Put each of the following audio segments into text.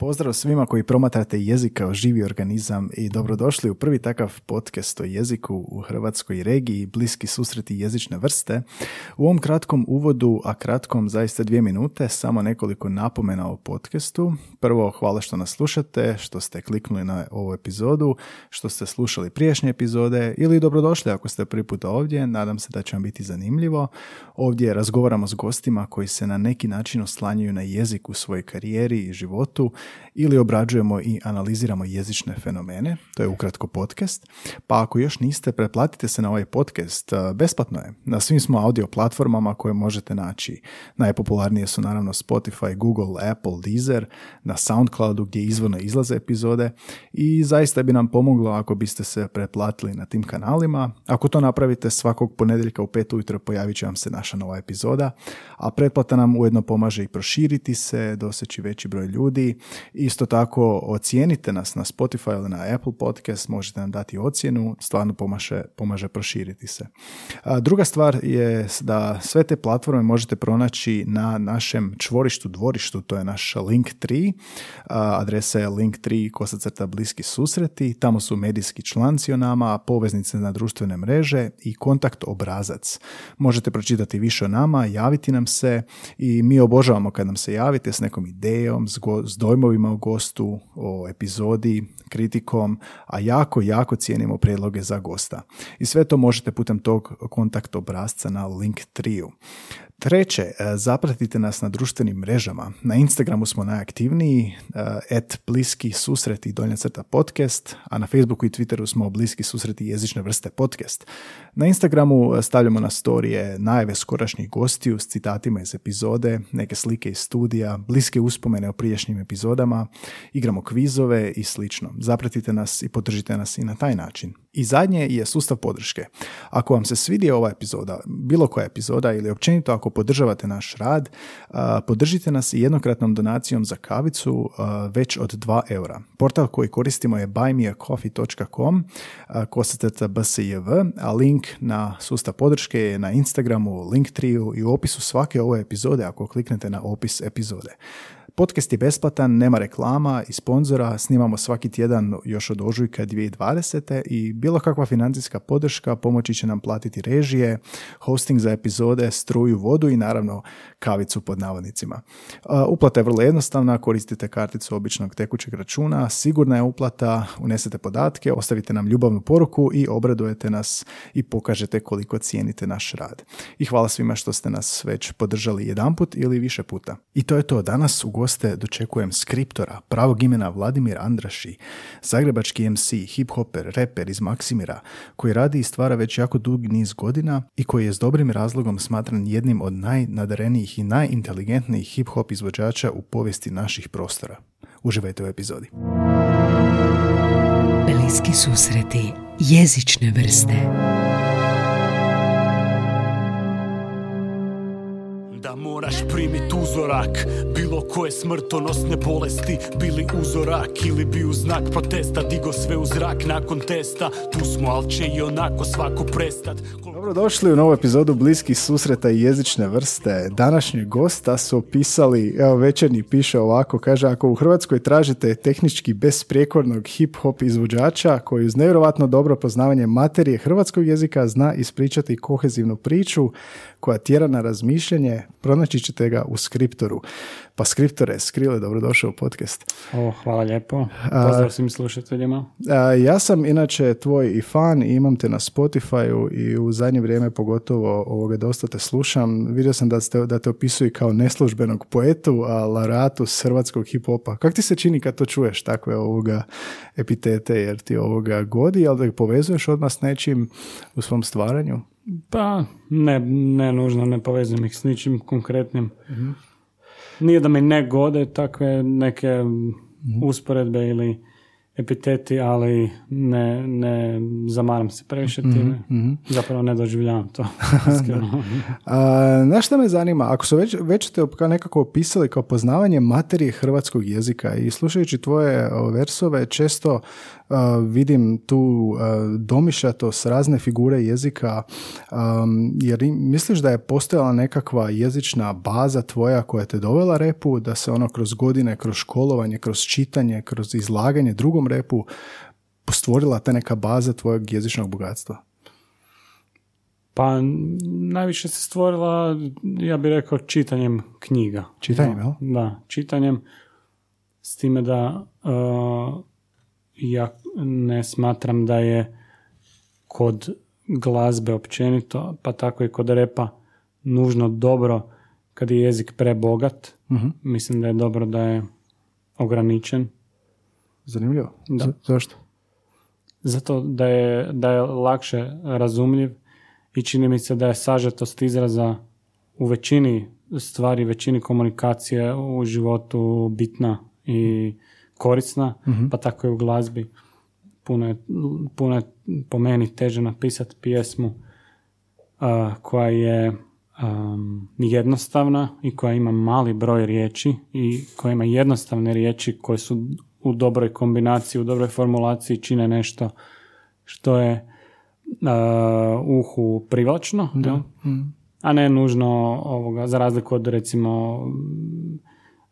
Pozdrav svima koji promatrate jezik kao živi organizam i dobrodošli u prvi takav podcast o jeziku u hrvatskoj regiji, bliski susreti jezične vrste. U ovom kratkom uvodu, a kratkom zaista dvije minute, samo nekoliko napomena o podcastu. Prvo, hvala što nas slušate, što ste kliknuli na ovu epizodu, što ste slušali prijašnje epizode ili dobrodošli ako ste prvi puta ovdje, nadam se da će vam biti zanimljivo. Ovdje razgovaramo s gostima koji se na neki način oslanjaju na jezik u svojoj karijeri i životu ili obrađujemo i analiziramo jezične fenomene, to je ukratko podcast, pa ako još niste, pretplatite se na ovaj podcast, besplatno je. Na svim smo audio platformama koje možete naći. Najpopularnije su naravno Spotify, Google, Apple, Deezer, na Soundcloudu gdje izvorno izlaze epizode i zaista bi nam pomoglo ako biste se pretplatili na tim kanalima. Ako to napravite svakog ponedjeljka u pet ujutro pojavit će vam se naša nova epizoda, a pretplata nam ujedno pomaže i proširiti se, doseći veći broj ljudi Isto tako ocijenite nas na Spotify ili na Apple Podcast, možete nam dati ocjenu, stvarno pomaže, pomaže proširiti se. A druga stvar je da sve te platforme možete pronaći na našem čvorištu, dvorištu, to je naš link 3, adresa je link 3 kosacrta bliski susreti, tamo su medijski članci o nama, poveznice na društvene mreže i kontakt obrazac. Možete pročitati više o nama, javiti nam se i mi obožavamo kad nam se javite s nekom idejom, s, go, s o gostu, o epizodi, kritikom, a jako, jako cijenimo prijedloge za gosta. I sve to možete putem tog kontakt obrazca na link 3. Treće, e, zapratite nas na društvenim mrežama. Na Instagramu smo najaktivniji, et bliski susreti donja crta podcast, a na Facebooku i Twitteru smo bliski susreti jezične vrste podcast. Na Instagramu e, stavljamo na storije najave skorašnjih gostiju s citatima iz epizode, neke slike iz studija, bliske uspomene o prijašnjim epizodama, igramo kvizove i slično. Zapratite nas i podržite nas i na taj način. I zadnje je sustav podrške. Ako vam se svidi ova epizoda, bilo koja epizoda ili općenito ako podržavate naš rad, podržite nas i jednokratnom donacijom za kavicu već od 2 eura. Portal koji koristimo je buymeacoffee.com kosacrta bsjv, a link na sustav podrške je na Instagramu, Linktree i u opisu svake ove epizode ako kliknete na opis epizode. Podcast je besplatan, nema reklama i sponzora, snimamo svaki tjedan još od ožujka 2020. i bilo kakva financijska podrška pomoći će nam platiti režije, hosting za epizode, struju, vodu i naravno kavicu pod navodnicima. Uplata je vrlo jednostavna, koristite karticu običnog tekućeg računa, sigurna je uplata, unesete podatke, ostavite nam ljubavnu poruku i obradujete nas i pokažete koliko cijenite naš rad. I hvala svima što ste nas već podržali jedanput ili više puta. I to je to. Danas u goste dočekujem skriptora, pravog imena Vladimir Andraši, zagrebački MC, hip-hoper, reper iz Maksimira, koji radi i stvara već jako dug niz godina i koji je s dobrim razlogom smatran jednim od najnadarenijih i najinteligentnijih hip-hop izvođača u povijesti naših prostora. Uživajte u epizodi. Bliski susreti jezične vrste. Da moraš primiti uzorak Bilo koje smrtonosne bolesti Bili uzorak ili bi u znak protesta Digo sve u zrak nakon testa. Tu smo, ali će i onako svako prestat. Dobrodošli u novu epizodu Bliskih susreta i jezične vrste. Današnji gosta su opisali, evo večerni piše ovako, kaže ako u Hrvatskoj tražite tehnički besprijekornog hip-hop izvođača koji uz nevjerovatno dobro poznavanje materije hrvatskog jezika zna ispričati kohezivnu priču koja tjera na razmišljanje, pronaći ćete ga u skriptoru. Pa skriptore, Skrile, dobrodošao u podcast. O, hvala lijepo. Pozdrav svim slušateljima. ja sam inače tvoj i fan i imam te na Spotify-u i u zadnje vrijeme pogotovo ovoga dosta te slušam. Vidio sam da, ste, da te opisuju kao neslužbenog poetu, a laratu s hrvatskog hip-hopa. Kako ti se čini kad to čuješ takve ovoga epitete, jer ti ovoga godi, ali da ih povezuješ odmah s nečim u svom stvaranju? Pa, ne, ne nužno, ne povezujem ih s ničim konkretnim. mm Nije da mi ne gode takve neke mm usporedbe ili epiteti, ali ne, ne zamaram se previše Mhm, time. Zapravo ne doživljavam to. znaš šta me zanima? Ako su već, već te kao nekako opisali kao poznavanje materije hrvatskog jezika i slušajući tvoje versove često a, vidim tu a, domišljatost razne figure jezika am, jer misliš da je postojala nekakva jezična baza tvoja koja te dovela repu, da se ono kroz godine, kroz školovanje, kroz čitanje, kroz izlaganje drugom repu stvorila ta neka baza tvojeg jezičnog bogatstva? Pa najviše se stvorila, ja bih rekao, čitanjem knjiga. Čitanjem, jel? Da, čitanjem. S time da uh, ja ne smatram da je kod glazbe općenito, pa tako i kod repa, nužno dobro kad je jezik prebogat. Mhm. Mislim da je dobro da je ograničen. Zanimljivo. Da. Z- zašto? Zato da je, da je lakše razumljiv i čini mi se da je sažetost izraza u većini stvari, većini komunikacije u životu bitna i korisna, pa tako i u glazbi. Puno je, puno je po meni teže napisati pjesmu a, koja je am, jednostavna i koja ima mali broj riječi i koja ima jednostavne riječi koje su u dobroj kombinaciji, u dobroj formulaciji čine nešto što je a, uhu privlačno, jel? a ne nužno ovoga, za razliku od recimo mm,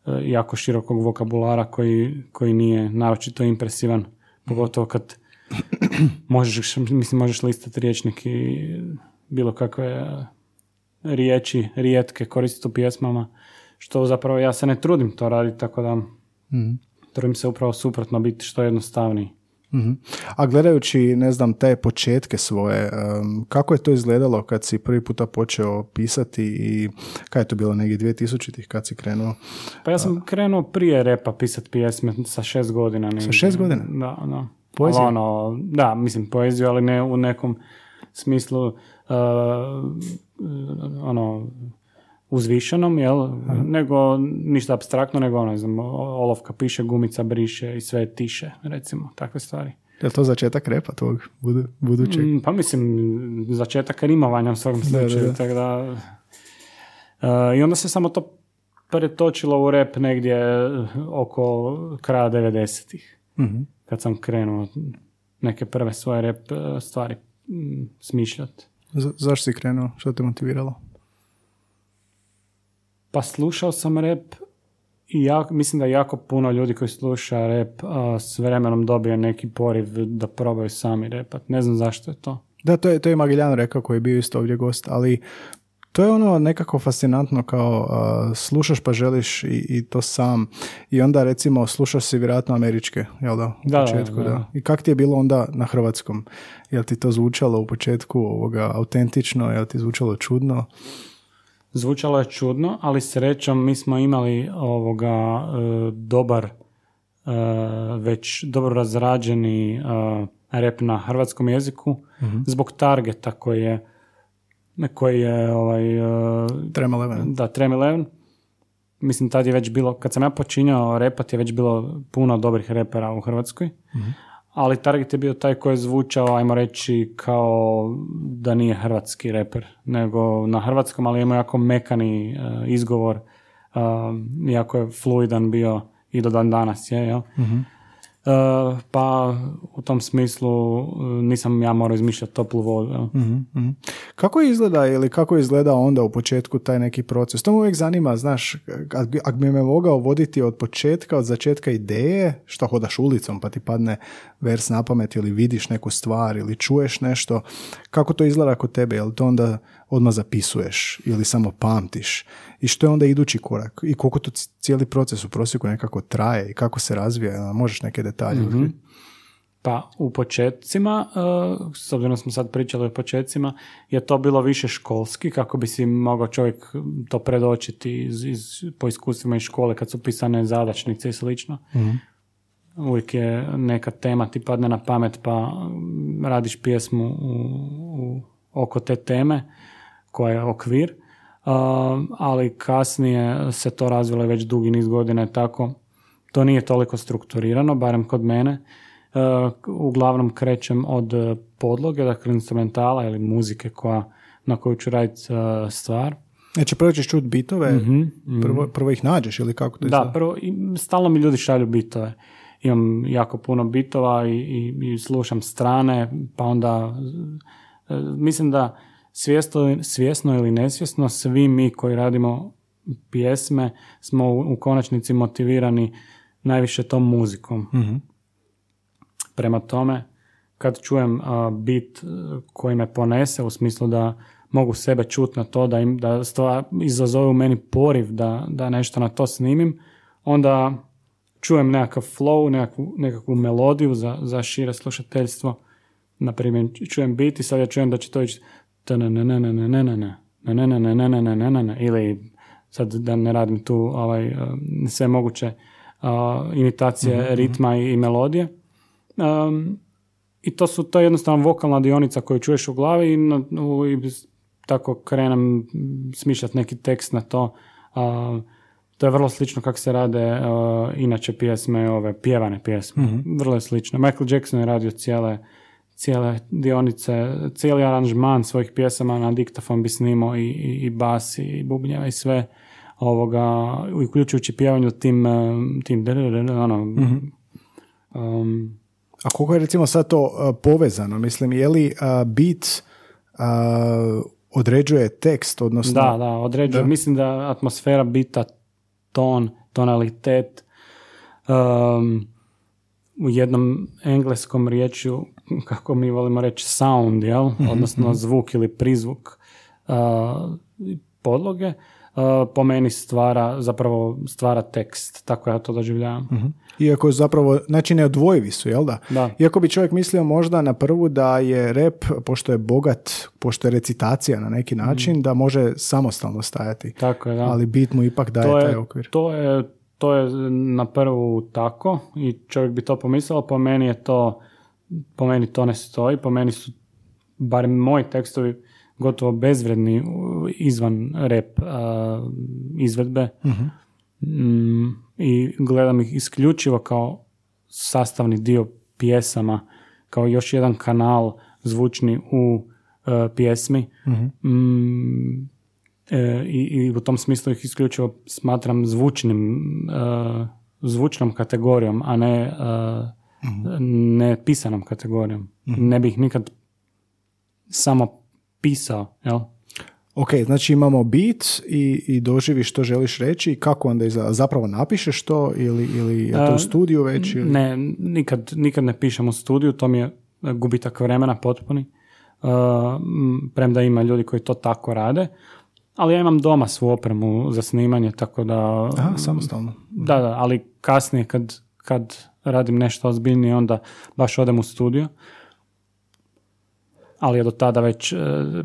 e, jako širokog vokabulara koji, koji nije naročito impresivan, pogotovo kad možeš, mislim, možeš listati riječnik i bilo kakve riječi, rijetke koristiti u pjesmama, što zapravo ja se ne trudim to raditi, tako da trudim se upravo suprotno biti što jednostavniji. Mhm. A gledajući, ne znam, te početke svoje, em, kako je to izgledalo kad si prvi puta počeo pisati i kada je to bilo negdje 2000-ih kad si krenuo? Pa ja sam krenuo prije repa pisati pjesme sa šest godina. negdje. Sa šest godina? Da, da. Poeziju? Ono, da, mislim poeziju, ali ne u nekom smislu uh, ono uzvišenom, jel? Nego ništa abstraktno, nego ono, znam, olovka piše, gumica briše i sve tiše, recimo, takve stvari. Je to začetak repa tvog budu, budućeg? Mm, Pa mislim, začetak rimovanja u svakom slučaju, da. tako da... e, I onda se samo to pretočilo u rep negdje oko kraja 90-ih. Mhm. Kad sam krenuo neke prve svoje rep e, stvari mm, smišljati. Z- zašto si krenuo? Što te motiviralo? Pa slušao sam rep i ja, mislim da jako puno ljudi koji sluša rep a, s vremenom dobije neki poriv da probaju sami repat. Ne znam zašto je to. Da, to je, to je Magiljan rekao koji je bio isto ovdje gost, ali to je ono nekako fascinantno kao a, slušaš pa želiš i, i to sam i onda recimo slušaš si vjerojatno američke, jel da, u Da, početku, da, da. da. I kak ti je bilo onda na hrvatskom? Jel ti to zvučalo u početku ovoga autentično, jel ti zvučalo čudno? Zvučalo je čudno, ali srećom mi smo imali ovoga e, dobar, e, već dobro razrađeni e, rep na hrvatskom jeziku zbog targeta koji je koji je ovaj, Trema Leven. da, Trem Eleven. Mislim, tad je već bilo, kad sam ja počinjao repat, je već bilo puno dobrih repera u Hrvatskoj. Ali Target je bio taj koji je zvučao, ajmo reći, kao da nije hrvatski reper, nego na hrvatskom, ali ima jako mekani e, izgovor, e, jako je fluidan bio i do dan danas je, jel? E, pa u tom smislu e, nisam ja morao izmišljati toplu vodu. Mhm, mhm. Kako izgleda ili kako je izgledao onda u početku taj neki proces? To me uvijek zanima, znaš, ak bi, me mogao voditi od početka, od začetka ideje, što hodaš ulicom pa ti padne vers na pamet ili vidiš neku stvar ili čuješ nešto, kako to izgleda kod tebe? Jel to onda odmah zapisuješ ili samo pamtiš? I što je onda idući korak? I koliko to cijeli proces u prosjeku nekako traje i kako se razvija? Možeš neke detalje? otkriti? Pa u početcima, uh, s obzirom smo sad pričali o početcima, je to bilo više školski, kako bi si mogao čovjek to predočiti iz, iz, po iskustvima iz škole kad su pisane zadačnice i slično. Uvijek je neka tema ti padne na pamet pa radiš pjesmu u, u, oko te teme koja je okvir. Uh, ali kasnije se to razvilo već dugi niz godina je tako. To nije toliko strukturirano, barem kod mene. uglavnom krećem od podloge, dakle instrumentala ili muzike koja, na koju ću raditi stvar. Znači prvo ćeš čuti bitove, mhm, mhm. Prvo, prvo ih nađeš ili kako to je Da, prvo, stalno mi ljudi šalju bitove. Imam jako puno bitova i, i, i slušam strane, pa onda mislim da svjesno, svjesno ili nesvjesno svi mi koji radimo pjesme smo u, konačnici motivirani najviše tom muzikom. mm Prema tome, kad čujem bit koji me ponese u smislu da mogu sebe čuti na to, da, im, da stvar izazove u meni poriv da, da nešto na to snimim, onda čujem nekakav flow, nekakvu, nekakvu melodiju za, za šire slušateljstvo. Na primjer, čujem bit i sad ja čujem da će to ići ili sad da ne radim tu ovaj, sve moguće imitacije ritma i, melodije. I to su to je jednostavno vokalna dionica koju čuješ u glavi i, i tako krenem smišljati neki tekst na to. to je vrlo slično kako se rade inače pjesme, ove pjevane pjesme. Vrlo je slično. Michael Jackson je radio cijele cijele dionice, cijeli aranžman svojih pjesama na diktafon bi snimao i, i, i bas i bubnjeva i sve ovoga, uključujući pjevanju tim, tim ono, um, a koliko je recimo sad to uh, povezano? Mislim, je li uh, beat uh, određuje tekst, odnosno... Da, da, određuje. Mislim da atmosfera bita, ton, tonalitet, um, u jednom engleskom riječju kako mi volimo reći, sound, jel? Mhm, odnosno mhm. zvuk ili prizvuk uh, podloge, uh, po meni stvara, zapravo stvara tekst, tako ja to doživljavam. uh Iako zapravo, znači neodvojivi su, jel da? da? Iako bi čovjek mislio možda na prvu da je rep, pošto je bogat, pošto je recitacija na neki način, da može samostalno stajati. Tako je, da. Ali bit mu ipak daje to taj okvir. To je, to je na prvu tako i čovjek bi to pomislio, po meni je to po meni to ne stoji, po meni su bar moji tekstovi gotovo bezvredni izvan rep izvedbe. Mm, i gledam ih isključivo kao sastavni dio pjesama, kao još jedan kanal zvučni u e, pjesmi. Mm, e, i, i u tom smislu ih isključivo smatram zvučnim e, zvučnom kategorijom, a ne ne pisanom kategorijom. Ne bih nikad samo pisao, jel? Ok, znači imamo bit i, i doživiš što želiš reći i kako onda izgleda? Zapravo napišeš to ili, ili je to u studiju već? Ili? Ne, nikad, nikad ne pišem u studiju, to mi je gubitak vremena potpuni. Uh, premda ima ljudi koji to tako rade, ali ja imam doma svu opremu za snimanje, tako da... Aha, samostalno. Da, da, ali kasnije kad, kad radim nešto ozbiljnije, onda baš odem u studio. Ali je do tada već e,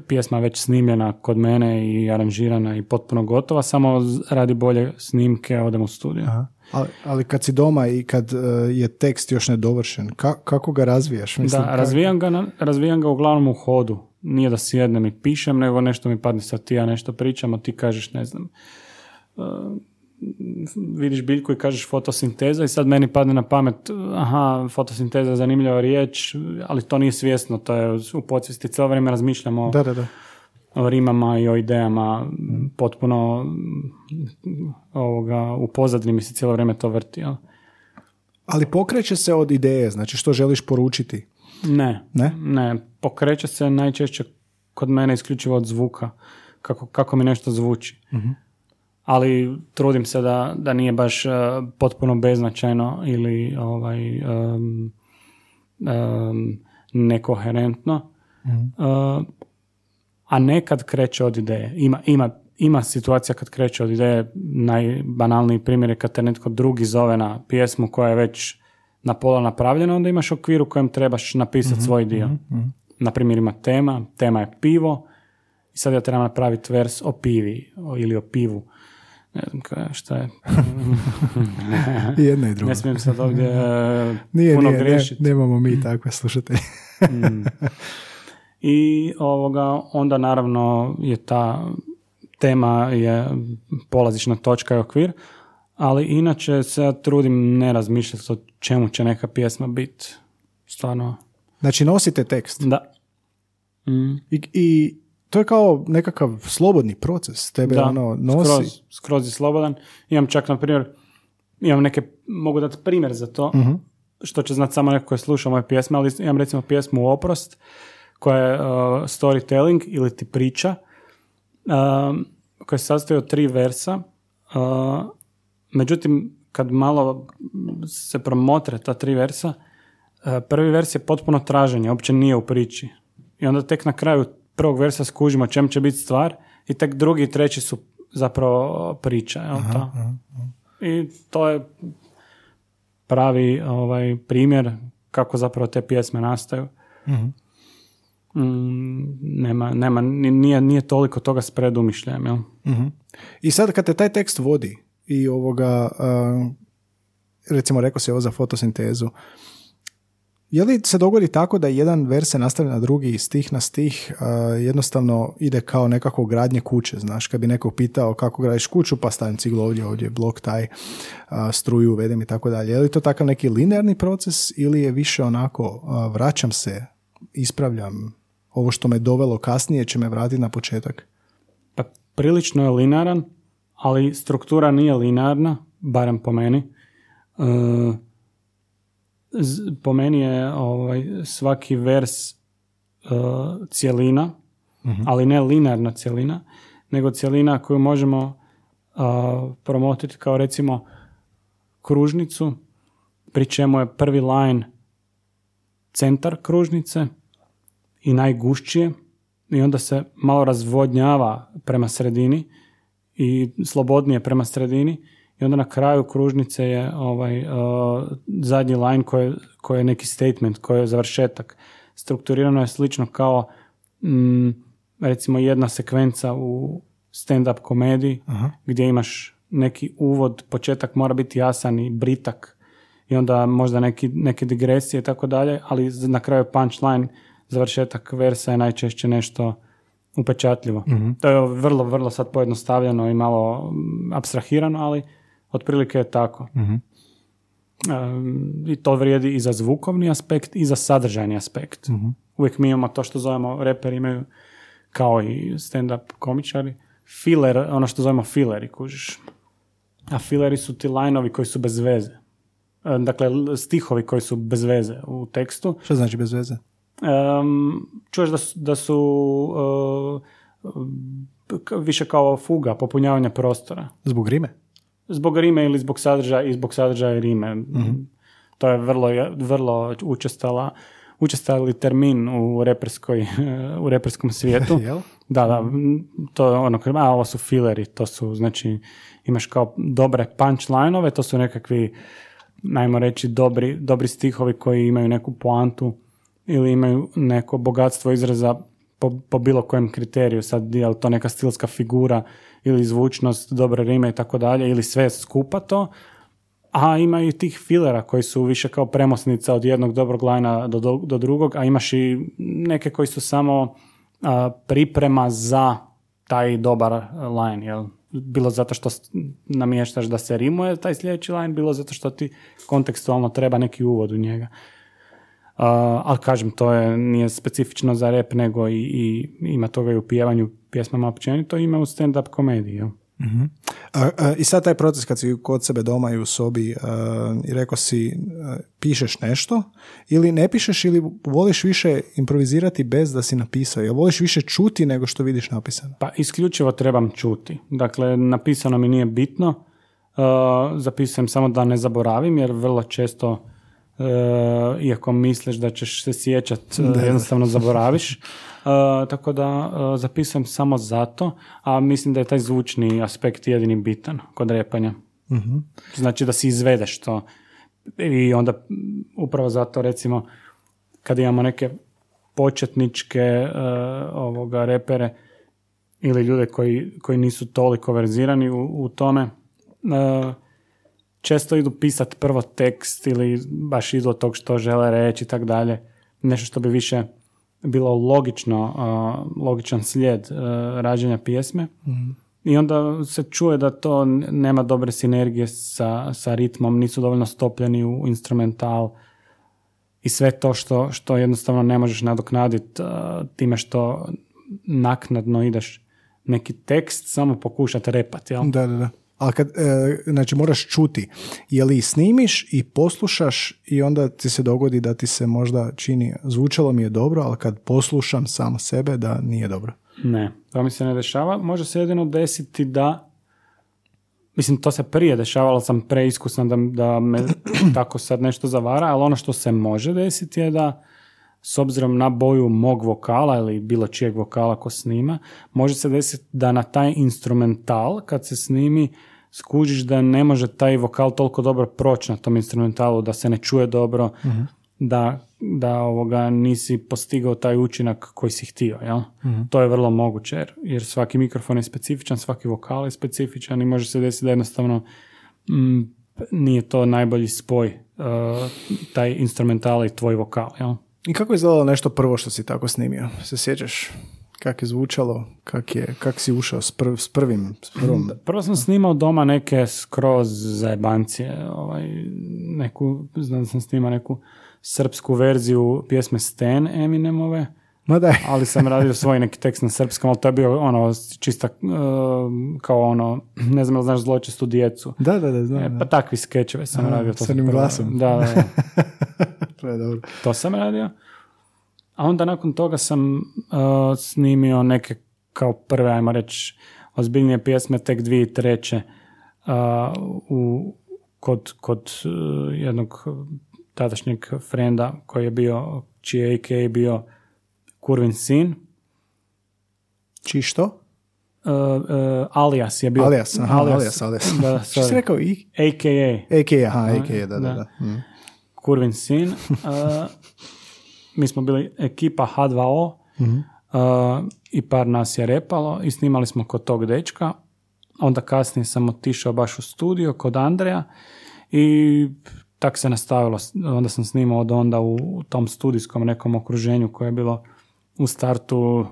pjesma već snimljena kod mene i aranžirana i potpuno gotova, samo radi bolje snimke, odem u studio. Aha. Ali, ali kad si doma i kad e, je tekst još nedovršen, ka, kako ga razvijaš? Mislim, da, razvijam, ga, razvijam ga uglavnom u hodu. Nije da sjednem i pišem, nego nešto mi padne sa ti, ja nešto pričam, a ti kažeš, ne znam, e, vidiš biljku i kažeš fotosinteza i sad meni padne na pamet, aha, fotosinteza je zanimljiva riječ, ali to nije svjesno, to je u podsvijesti, cijelo vrijeme razmišljamo da, da, da. O rimama i o idejama, potpuno ovoga, u pozadini mi se cijelo vrijeme to vrti. Ja. Ali pokreće se od ideje, znači što želiš poručiti? Ne, ne, ne pokreće se najčešće kod mene isključivo od zvuka, kako, kako mi nešto zvuči. uh ali trudim se da, da nije baš uh, potpuno beznačajno ili ovaj um, um, nekoherentno. mm a nekad kreće od ideje. Ima, ima, ima situacija kad kreće od ideje, najbanalniji primjer je kad te netko drugi zove na pjesmu koja je već na pola napravljena, onda imaš okvir u kojem trebaš napisati mm svoj dio. mm Na primjer ima tema, tema je pivo i sad ja trebam napraviti vers o pivi ili o pivu ne znam kaj, šta je. Jedna i druga. Ne smijem sad ovdje uh, nije, puno nije, Ne, nemamo mi takve slušatelje. mm. I ovoga, onda naravno je ta tema je polazišna točka i okvir, ali inače se ja trudim ne razmišljati o čemu će neka pjesma biti. stvarno, Znači nosite tekst. da. Mm. I, I to je kao nekakav slobodni proces. Tebe Da, ono nosi. skroz, skroz je slobodan. Imam čak, na primjer, imam neke, mogu dati primjer za to, Mhm. što će znati samo neko ko je slušao moje pjesme, ali imam recimo pjesmu Oprost, koja je uh, storytelling ili ti priča, um, koja se sastoji od tri versa. Uh, međutim, kad malo se promotre ta tri versa, uh, prvi vers je potpuno traženje, uopće nije u priči. I onda tek na kraju prvog versa skužimo čem će biti stvar i tek drugi i treći su zapravo priča. Jel, ta? I to je pravi ovaj, primjer kako zapravo te pjesme nastaju. Mm, nema, nema, ni- nije, nije toliko toga s predumišljajem? Mhm. I sad kad te taj tekst vodi i ovoga, a, recimo rekao se ovo za fotosintezu, je li se dogodi tako da jedan vers se nastavlja na drugi stih na stih a, jednostavno ide kao nekako gradnje kuće, znaš, kad bi neko pitao kako gradiš kuću, pa stavim ciglu ovdje, ovdje, blok taj, a, struju uvedem i tako dalje. Je li to takav neki linearni proces ili je više onako a, vraćam se, ispravljam, ovo što me dovelo kasnije će me vratiti na početak? Pa prilično je linearan, ali struktura nije linearna, barem po meni. E, po meni je ovaj, svaki vers e, cjelina, ali ne linearna cjelina, nego cjelina koju možemo a, promotiti kao recimo kružnicu, pri čemu je prvi line centar kružnice i najgušćije i onda se malo razvodnjava prema sredini i slobodnije prema sredini i onda na kraju kružnice je ovaj uh, zadnji line koji, je- koji je neki statement, koji je završetak. Strukturirano je slično kao mm, recimo jedna sekvenca u stand-up komediji gdje imaš neki uvod, početak mora biti jasan i britak i onda možda neki, neke digresije i tako dalje, ali na kraju punchline, završetak versa je najčešće nešto upečatljivo. To je vrlo, vrlo sad pojednostavljeno i malo mm, abstrahirano, ali otprilike je tako. Um, I to vrijedi i za zvukovni aspekt i za sadržajni aspekt. Uvijek mi imamo to što zovemo, reperi imaju kao i stand-up komičari, filler, ono što zovemo fileri, kužiš. A fileri su ti lajnovi koji su bez veze. E, Dakle, stihovi koji su bez veze u tekstu. Što znači bez veze? Um, čuješ da su, da su uh, više kao fuga, popunjavanje prostora. Zbog rime? Zbog rime ili zbog sadržaja i zbog sadržaja rime. To je vrlo, vrlo učestala, učestali termin u, reperskoj, u reperskom svijetu. Jel? Da, da, to je ono, a ovo su fileri, to su, znači, imaš kao dobre punchline-ove, to su nekakvi, najmo reći, dobri, dobri stihovi koji imaju neku poantu ili imaju neko bogatstvo izraza po, po bilo kojem kriteriju, sad je li to neka stilska figura ili zvučnost, dobre rime i tako dalje, ili sve skupa to, a ima i tih filera koji su više kao premosnica od jednog dobrog lajna do, do, do drugog, a imaš i neke koji su samo a, priprema za taj dobar line, jel? Bilo zato što namještaš da se rimuje taj sljedeći line, bilo zato što ti kontekstualno treba neki uvod u njega. Uh, ali kažem, to je, nije specifično za rap, nego i, i ima toga i u pjevanju pjesmama općenito, ima u stand-up komediji. Jel? A, a, I sad taj proces kad si kod sebe doma i u sobi a, i rekao si pišeš nešto ili ne pišeš ili voliš više improvizirati bez da si napisao? Jel voliš više čuti nego što vidiš napisano? Pa isključivo trebam čuti. Dakle, napisano mi nije bitno. Uh, zapisujem samo da ne zaboravim, jer vrlo često, uh, iako misliš da ćeš se sjećat, uh, jednostavno zaboraviš. Uh, tako da uh, zapisujem samo zato, a mislim da je taj zvučni aspekt jedini bitan kod repanja. Znači da si izvedeš to. I onda upravo zato recimo kad imamo neke početničke uh, ovoga repere ili ljude koji, koji nisu toliko verzirani u, u tome, uh, često idu pisat prvo tekst ili baš idu od tog što žele reći i tak dalje. Nešto što bi više bilo logično, uh, logičan slijed uh, rađenja pjesme. I onda se čuje da to nema dobre sinergije sa, sa ritmom, nisu dovoljno stopljeni u instrumental. i sve to što, što jednostavno ne možeš nadoknaditi uh, time što naknadno ideš neki tekst samo pokušati repati, jel? Da, da, da. Ali kad, e, znači moraš čuti, je li snimiš i poslušaš i onda ti se dogodi da ti se možda čini, zvučalo mi je dobro, ali kad poslušam sam sebe da nije dobro. Ne, to mi se ne dešava. Može se jedino desiti da Mislim, to se prije dešavalo, sam preiskusan da, da me tako sad nešto zavara, ali ono što se može desiti je da s obzirom na boju mog vokala ili bilo čijeg vokala ko snima, može se desiti da na taj instrumental kad se snimi skužiš da ne može taj vokal toliko dobro proći na tom instrumentalu, da se ne čuje dobro, da, da ovoga nisi postigao taj učinak koji si htio. Jel? To je vrlo moguće jer, jer svaki mikrofon je specifičan, svaki vokal je specifičan i može se desiti da jednostavno mm, nije to najbolji spoj uh, taj instrumental i tvoj vokal. Jel? I kako je izgledalo nešto prvo što si tako snimio? Se sjećaš? Kak je zvučalo? Kak, je, kak si ušao s, prv, s prvim? S prvom? Prvo sam snimao doma neke skroz zajebancije. Ovaj, neku, znam da sam snimao neku srpsku verziju pjesme Stan Eminemove. Ma daj. ali sam radio svoj neki tekst na srpskom, ali to je bio ono čista uh, kao ono, ne znam da znaš zločestu djecu. Da, da, da, znam. E, pa takvi skečeve sam A, radio. To s onim glasom. Da, da, da. To je dobro. to sam radio. A onda nakon toga sam uh, snimio neke kao prve, ajmo reći, ozbiljnije pjesme tek dvije treće uh, u, kod, kod uh, jednog tadašnjeg frenda koji je bio, čiji je bio Kurvin sin. Či što? Uh, uh, alias je bio. Alias, aha, alias, alias. Da, Što si rekao? I? AKA. AK, aha, AK, da, da, Da. da. Mm. Kurvin sin. Uh, mi smo bili ekipa H2O uh, i par nas je repalo i snimali smo kod tog dečka. Onda kasnije sam otišao baš u studio kod Andreja i tak se nastavilo. Onda sam snimao od onda u tom studijskom nekom okruženju koje je bilo u startu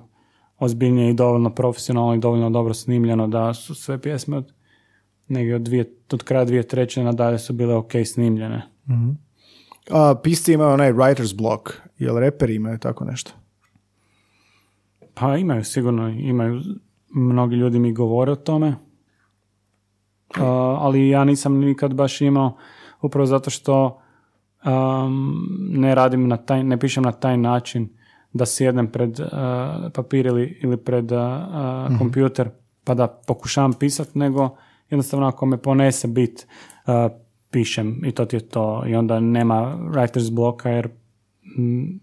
ozbiljnije i dovoljno profesionalno i dovoljno dobro snimljeno da su sve pjesme od negdje od, dvije, od kraja dvije treće nadalje su bile ok snimljene. A, pisci imaju onaj writer's block. Jel reperi imaju tako nešto? Pa imaju sigurno, imaju, mnogi ljudi mi govore o tome, Uh, ali ja nisam nikad baš imao, upravo zato što um, ne radim na taj, ne pišem na taj način da sjednem pred uh, papir ili, ili pred uh, kompjuter pa da pokušavam pisati, nego jednostavno ako me ponese bit, uh, pišem i to ti je to. I onda nema writer's bloka jer mm,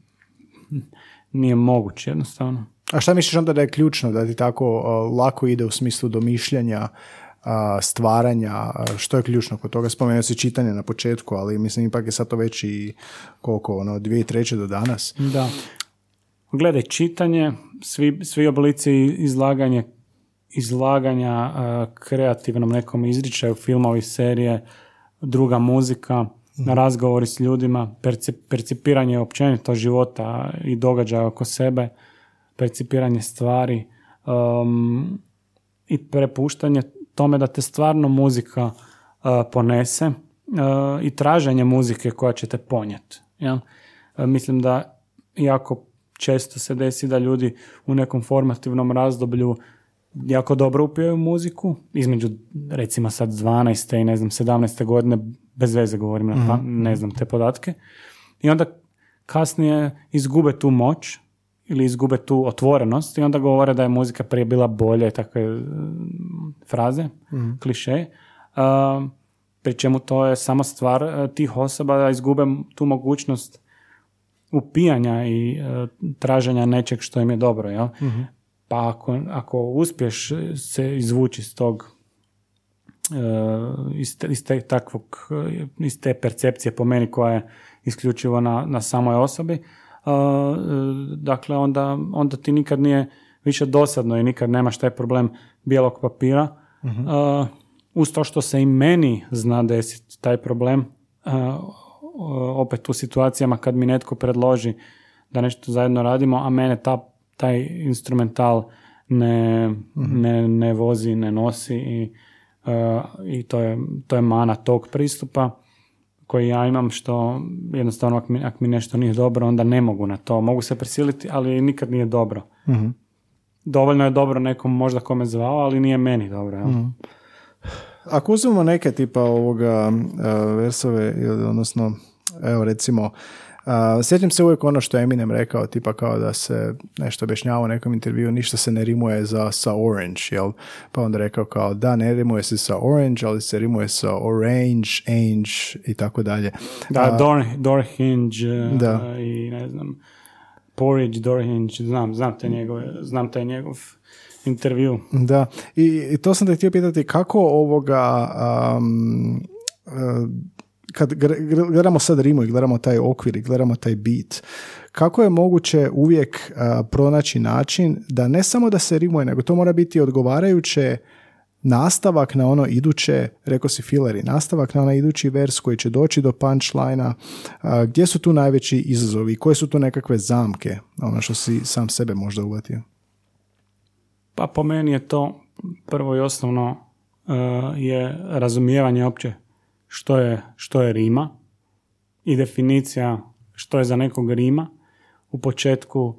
nije moguće jednostavno. A šta misliš onda da je ključno, da ti tako lako ide u smislu domišljanja, stvaranja, što je ključno kod toga? Spomenuo si čitanje na početku, ali mislim ipak je sad to već i koliko, ono, dvije treće do danas. Da. Gledaj, čitanje, svi, svi oblici izlaganje, izlaganja uh, kreativnom nekom izričaju, filmovi, serije, druga muzika, na razgovori s ljudima, perci- percipiranje općenito života i događaja oko sebe, percipiranje stvari um, i prepuštanje tome da te stvarno muzika uh, ponese uh, i traženje muzike koja će te ponijeti. jel? Uh, mislim da jako često se desi da ljudi u nekom formativnom razdoblju jako dobro upijaju muziku, između recimo sad 12. i ne znam 17. godine, bez veze govorim, na pa- ne znam te podatke. I onda kasnije izgube tu moć ili izgube tu otvorenost i onda govore da je muzika prije bila bolja i takve mm, fraze, kliše. Um, pri čemu to je samo stvar eh, tih osoba da izgube tu mogućnost upijanja i e, traženja nečeg što im je dobro, jel? Pa ako, ako uspiješ se izvući iz tog e, iz, te, iz te takvog, e, iz te percepcije po meni koja je isključivo na, na samoj osobi, dakle onda, onda ti nikad nije više dosadno i nikad nemaš taj problem bijelog papira. E, uz to što se i meni zna desiti taj problem, opet u situacijama kad mi netko predloži da nešto zajedno radimo, a mene ta, taj instrumental ne, ne, ne vozi, ne nosi i, uh, i to, je, to je mana tog pristupa koji ja imam što jednostavno ako mi, ako mi nešto nije dobro onda ne mogu na to. Mogu se prisiliti, ali nikad nije dobro. Mhm. Dovoljno je dobro nekom možda kome zvao, ali nije meni dobro. jel? Mhm. Ako uzmemo neke tipa ovoga uh, versove, odnosno, evo recimo, uh, sjećam se uvijek ono što je Eminem rekao, tipa kao da se nešto objašnjava u nekom intervju, ništa se ne rimuje za, sa orange, jel? Pa onda rekao kao da, ne rimuje se sa orange, ali se rimuje sa orange, ange i tako dalje. Da, door, door hinge uh, Da. i ne znam, porridge, door hinge, znam, znam te njegove, znam taj njegov intervju. Da, i, i to sam te htio pitati kako ovoga, um, kad gledamo sad rimu i gledamo taj okvir i gledamo taj beat, kako je moguće uvijek uh, pronaći način da ne samo da se rimuje, nego to mora biti odgovarajuće nastavak na ono iduće, rekao si fileri, nastavak na onaj idući vers koji će doći do punchline gdje su tu najveći izazovi, koje su tu nekakve zamke, ono što si sam sebe možda uvatio. Pa po meni je to prvo i osnovno uh, je razumijevanje opće što je, što je rima i definicija što je za nekog rima. U početku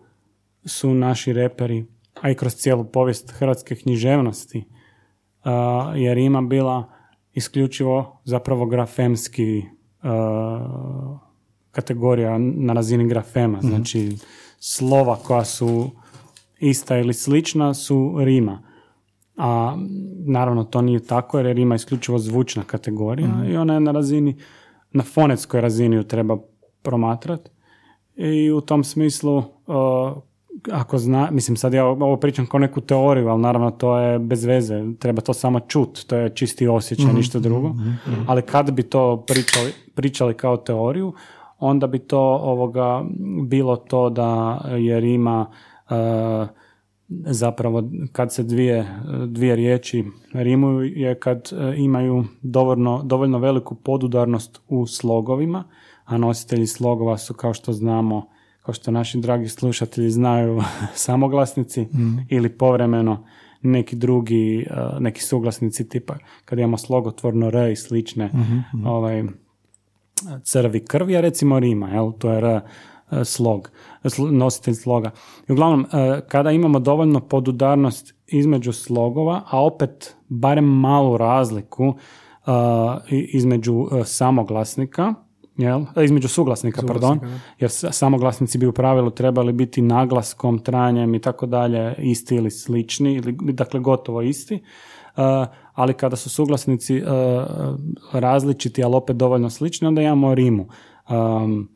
su naši reperi, a i kroz cijelu povijest hrvatske književnosti, uh, je rima bila isključivo zapravo grafemski uh, kategorija na razini grafema. Znači slova koja su ista ili slična su rima. A naravno to nije tako jer je rima isključivo zvučna kategorija i ona je na razini, na fonetskoj razini ju treba promatrati. I u tom smislu, uh, ako zna, mislim sad ja ovo pričam kao neku teoriju, ali naravno to je bez veze, treba to samo čut, to je čisti osjećaj, ništa drugo. Ali kad bi to pričali, pričali kao teoriju, onda bi to ovoga bilo to da je rima uh, zapravo kad se dvije, dvije riječi rimuju je kad e, imaju dovoljno, dovoljno veliku podudarnost u slogovima, a nositelji slogova su kao što znamo, kao što naši dragi slušatelji znaju samoglasnici ili povremeno neki drugi, e, neki suglasnici tipa kad imamo slogotvorno r i slične ovaj, crvi krvi, a recimo rima, jel? to je r e, slog, sl- nositelj sloga. I uglavnom, e, kada imamo dovoljno podudarnost između slogova, a opet barem malu razliku e, između e, samoglasnika, jel? Između suglasnika, pardon, jer samoglasnici bi u pravilu trebali biti naglaskom, trajanjem i tako dalje isti ili slični, ili, dakle gotovo isti. Uh, ali kada su suglasnici uh, različiti, ali opet dovoljno slični, onda imamo rimu. Um,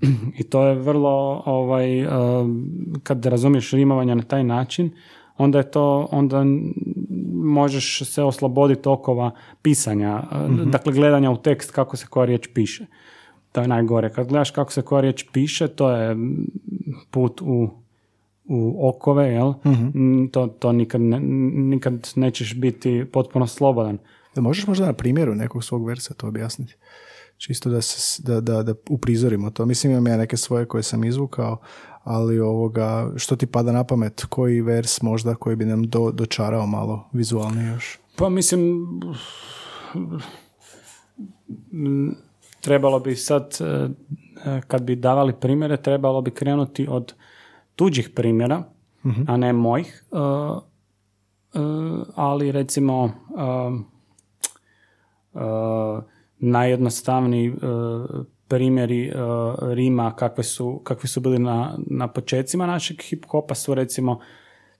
I to je vrlo, ovaj, kad razumiješ rimovanje na taj način, onda je to, onda možeš se osloboditi okova pisanja, uh, dakle gledanja u tekst kako se koja riječ piše. To je najgore. Kad gledaš kako se koja riječ piše, to je put u, u okove, jel? Mm, To, to nikad, ne, nikad nećeš biti potpuno slobodan. Da možeš možda na primjeru nekog svog versa to objasniti? Čisto da, se, da, da, da uprizorimo to. Mislim imam ja neke svoje koje sam izvukao, ali ovoga, što ti pada na pamet, koji vers možda koji bi nam do, dočarao malo vizualnije još? Pa mislim, trebalo bi sad, e, kad bi davali primjere, trebalo bi krenuti od tuđih primjera, a ne mojih. E, e, ali recimo, najjednostavniji e, primjeri e, Rima kakve su, kakvi su bili na, na počecima našeg hip-hopa su recimo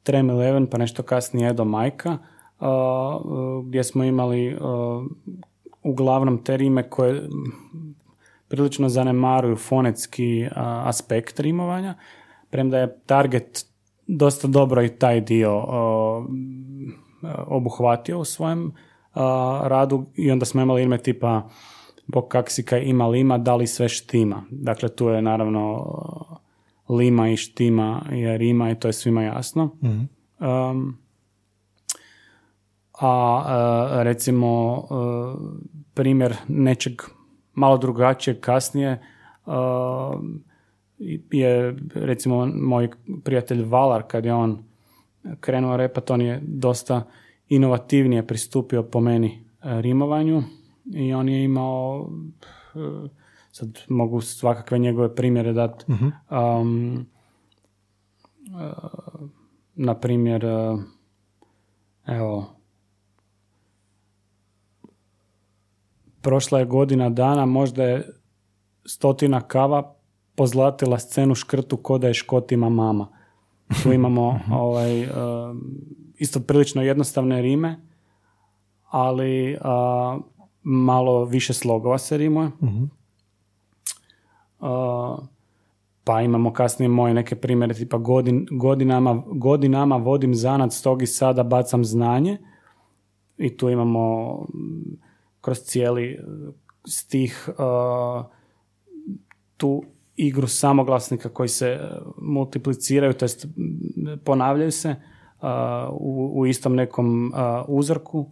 Trem Eleven, pa nešto kasnije Edo Majka, uh, gdje smo imali uglavnom te rime koje prilično zanemaruju fonetski aspekt rimovanja, premda je target dosta dobro i taj dio uh, obuhvatio u svojem radu i onda smo imali ime tipa Bog kaksika ima lima, da li sve štima. Dakle, tu je naravno lima i štima je rima i to je svima jasno. Um, a recimo primjer nečeg malo drugačijeg kasnije je recimo moj prijatelj Valar kad je on krenuo repat, on je dosta inovativnije pristupio po meni uh, rimovanju i on je imao e, sad mogu svakakve njegove primjere dati. Mhm. Um, e, na primjer, e, evo, prošla je godina dana, možda je stotina kava pozlatila scenu škrtu ko da je škotima mama. Tu imamo ovaj, um, isto prilično jednostavne rime, ali a, malo više slogova se rimuje. A, pa imamo kasnije moje neke primjere tipa godin, godinama, godinama vodim zanat stog i sada bacam znanje. I tu imamo mm, kroz cijeli uh, stih uh, tu igru samoglasnika koji se uh, multipliciraju, to jest ponavljaju se. uh, u, u istom nekom uzorku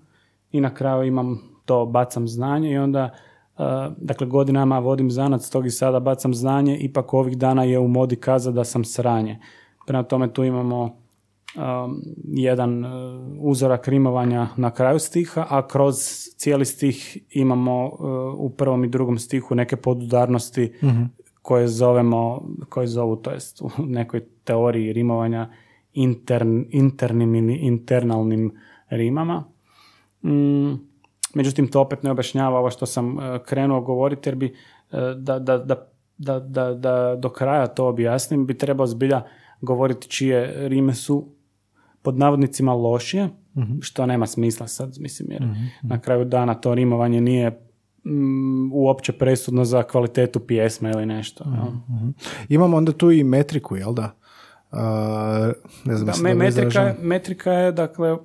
i na kraju imam to bacam znanje i onda dakle godinama vodim zanat stog i sada bacam znanje, ipak ovih dana je u modi kaza da sam sranje. Prema tome tu imamo um, jedan uh, uzorak rimovanja na kraju stiha, a kroz cijeli stih imamo uh, u prvom i drugom stihu neke podudarnosti koje zovemo, koje zovu, to jest u nekoj teoriji rimovanja intern, internim ili internalnim rimama. Mm, međutim, to opet ne objašnjava ovo što sam e, krenuo govoriti, jer bi e, da, da, da, da, da, da do kraja to objasnim, bi trebao zbilja govoriti čije rime su pod navodnicima lošije, što nema smisla sad, mislim, jer na kraju dana to rimovanje nije mm, uopće presudno za kvalitetu pjesme ili nešto. Mhm. Imamo onda tu i metriku, jel da? Ne znam, Da, me- metrika, metrika je, dakle,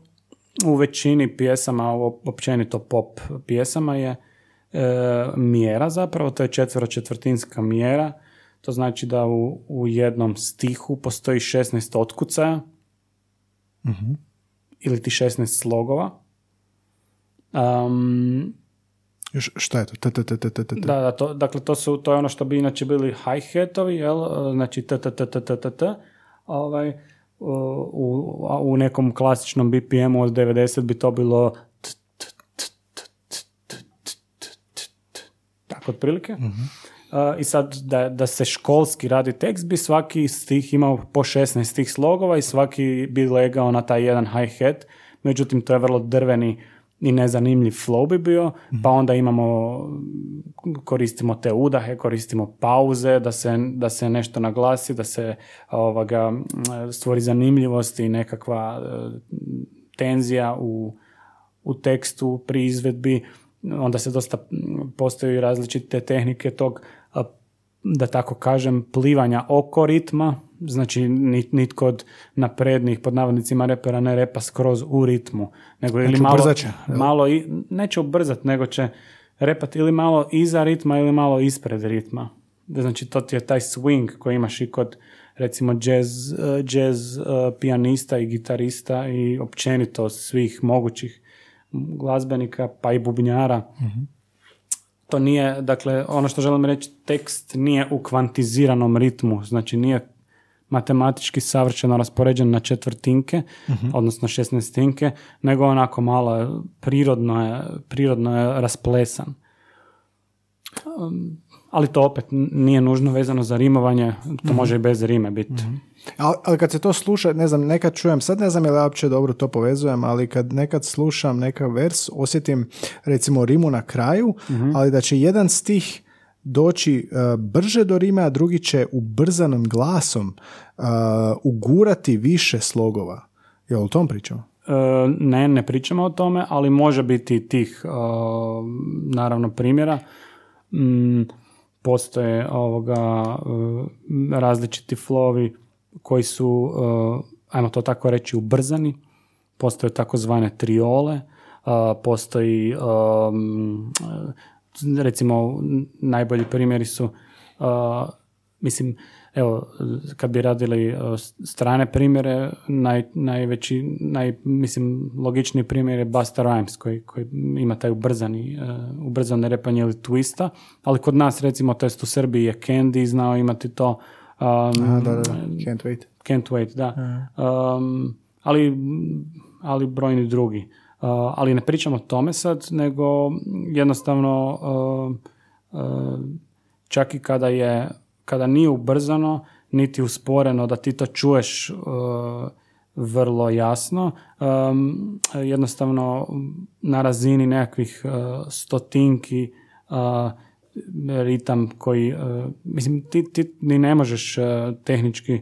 u većini pjesama, ovo općenito pop pjesama je e, mjera zapravo, to je četvero-četvrtinska mjera. To znači da u, u jednom stihu postoji 16 otkucaja ili ti 16 slogova. Um, Š- Šta je to? T, t, t, t, t, t, t. Da, da, to, dakle to, su, to je ono što bi inače bili hi-hatovi, jel? znači t, t, t, t, t, t, t ovaj, u, u nekom klasičnom BPM-u od 90 bi to bilo tako otprilike. I sad da, da se školski radi tekst bi svaki stih imao po 16 tih slogova i svaki bi legao na taj jedan hi-hat. Međutim, to je vrlo drveni i nezanimljiv flow bi bio, pa onda imamo, koristimo te udahe, koristimo pauze, da se, da se nešto naglasi, da se ovoga, stvori zanimljivost i nekakva e, tenzija u, u tekstu pri izvedbi, onda se dosta m, postoji različite tehnike tog, da tako kažem, plivanja oko ritma, znači nit, nitko od naprednih pod navodnicima repera ne repa skroz u ritmu, nego ili malo, malo i, neće ubrzat, nego će repat ili malo iza ritma ili malo ispred ritma. Znači to ti je taj swing koji imaš i kod recimo jazz, eh, jazz eh, pijanista i gitarista i općenito svih mogućih glazbenika pa i bubnjara. To nije, dakle, ono što želim reći, tekst nije u kvantiziranom ritmu, znači nije matematički savršeno raspoređen na četvrtinke, odnosno šestnestinke, nego onako malo prirodno je, prirodno je rasplesan. Um, ali to opet nije nužno vezano za rimovanje, to može i bez rime biti. Ali, ali kad se to sluša, ne znam, nekad čujem, sad ne znam je li ja uopće dobro to povezujem, ali kad nekad slušam neka vers, osjetim recimo rimu na kraju, ali da će jedan stih doći uh, brže do rime, a drugi će ubrzanom glasom uh, ugurati više slogova. Jel o tom pričamo? E, ne, ne pričamo o tome, ali može biti tih e, naravno primjera. Mm, postoje ovoga različiti flovi koji su, e, ajmo to tako reći, ubrzani. Postoje takozvane triole, e, postoji e, m, e, recimo najbolji primjeri su mislim, evo, kad bi radili strane primjere, naj, najveći, naj, mislim, logičniji primjer je Busta Rhymes, koji, koji ima taj ubrzani, e, ubrzane repanje ili twista, ali kod nas, recimo, to jest u Srbiji je Candy znao imati to, um, A, da, da, da. Can't wait. Can't wait, da. Um, ali, ali brojni drugi. Uh, ali ne pričamo o tome sad, nego jednostavno uh, čak i kada je kada nije ubrzano niti usporeno da ti to čuješ vrlo jasno. jednostavno na razini nekakvih stotinki ritam koji, mislim, ti, ti ni ne možeš tehnički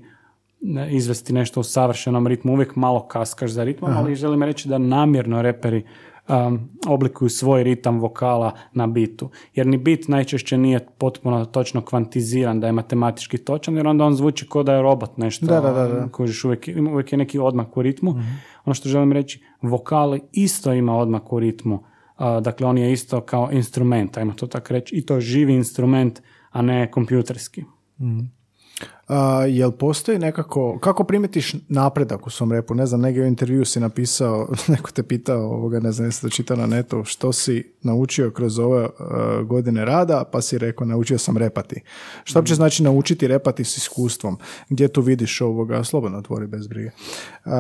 izvesti nešto u savršenom ritmu, uvijek malo kaskaš za ritmom, ali želim reći da namjerno reperi um, oblikuju svoj ritam vokala na bitu. Jer ni bit najčešće nije potpuno točno kvantiziran, da je matematički točan, jer onda on zvuči kao da je robot nešto. Da, da, da. uvijek, uvijek je neki odmak u ritmu. Mhm. Ono što želim reći, vokali isto ima odmak u ritmu. Dakle, on je isto kao instrument, ajmo to tako reći, i to živi instrument, a ne kompjuterski. mm Uh, jel postoji nekako, kako primetiš napredak u svom repu? Ne znam, negdje u intervju si napisao, neko te pitao, ovoga, ne znam, jesi to čitao na netu, što si naučio kroz ove godine rada, pa si rekao, naučio sam repati. Što uopće znači naučiti repati s iskustvom? Gdje tu vidiš ovoga, slobodno otvori bez brige. Uh,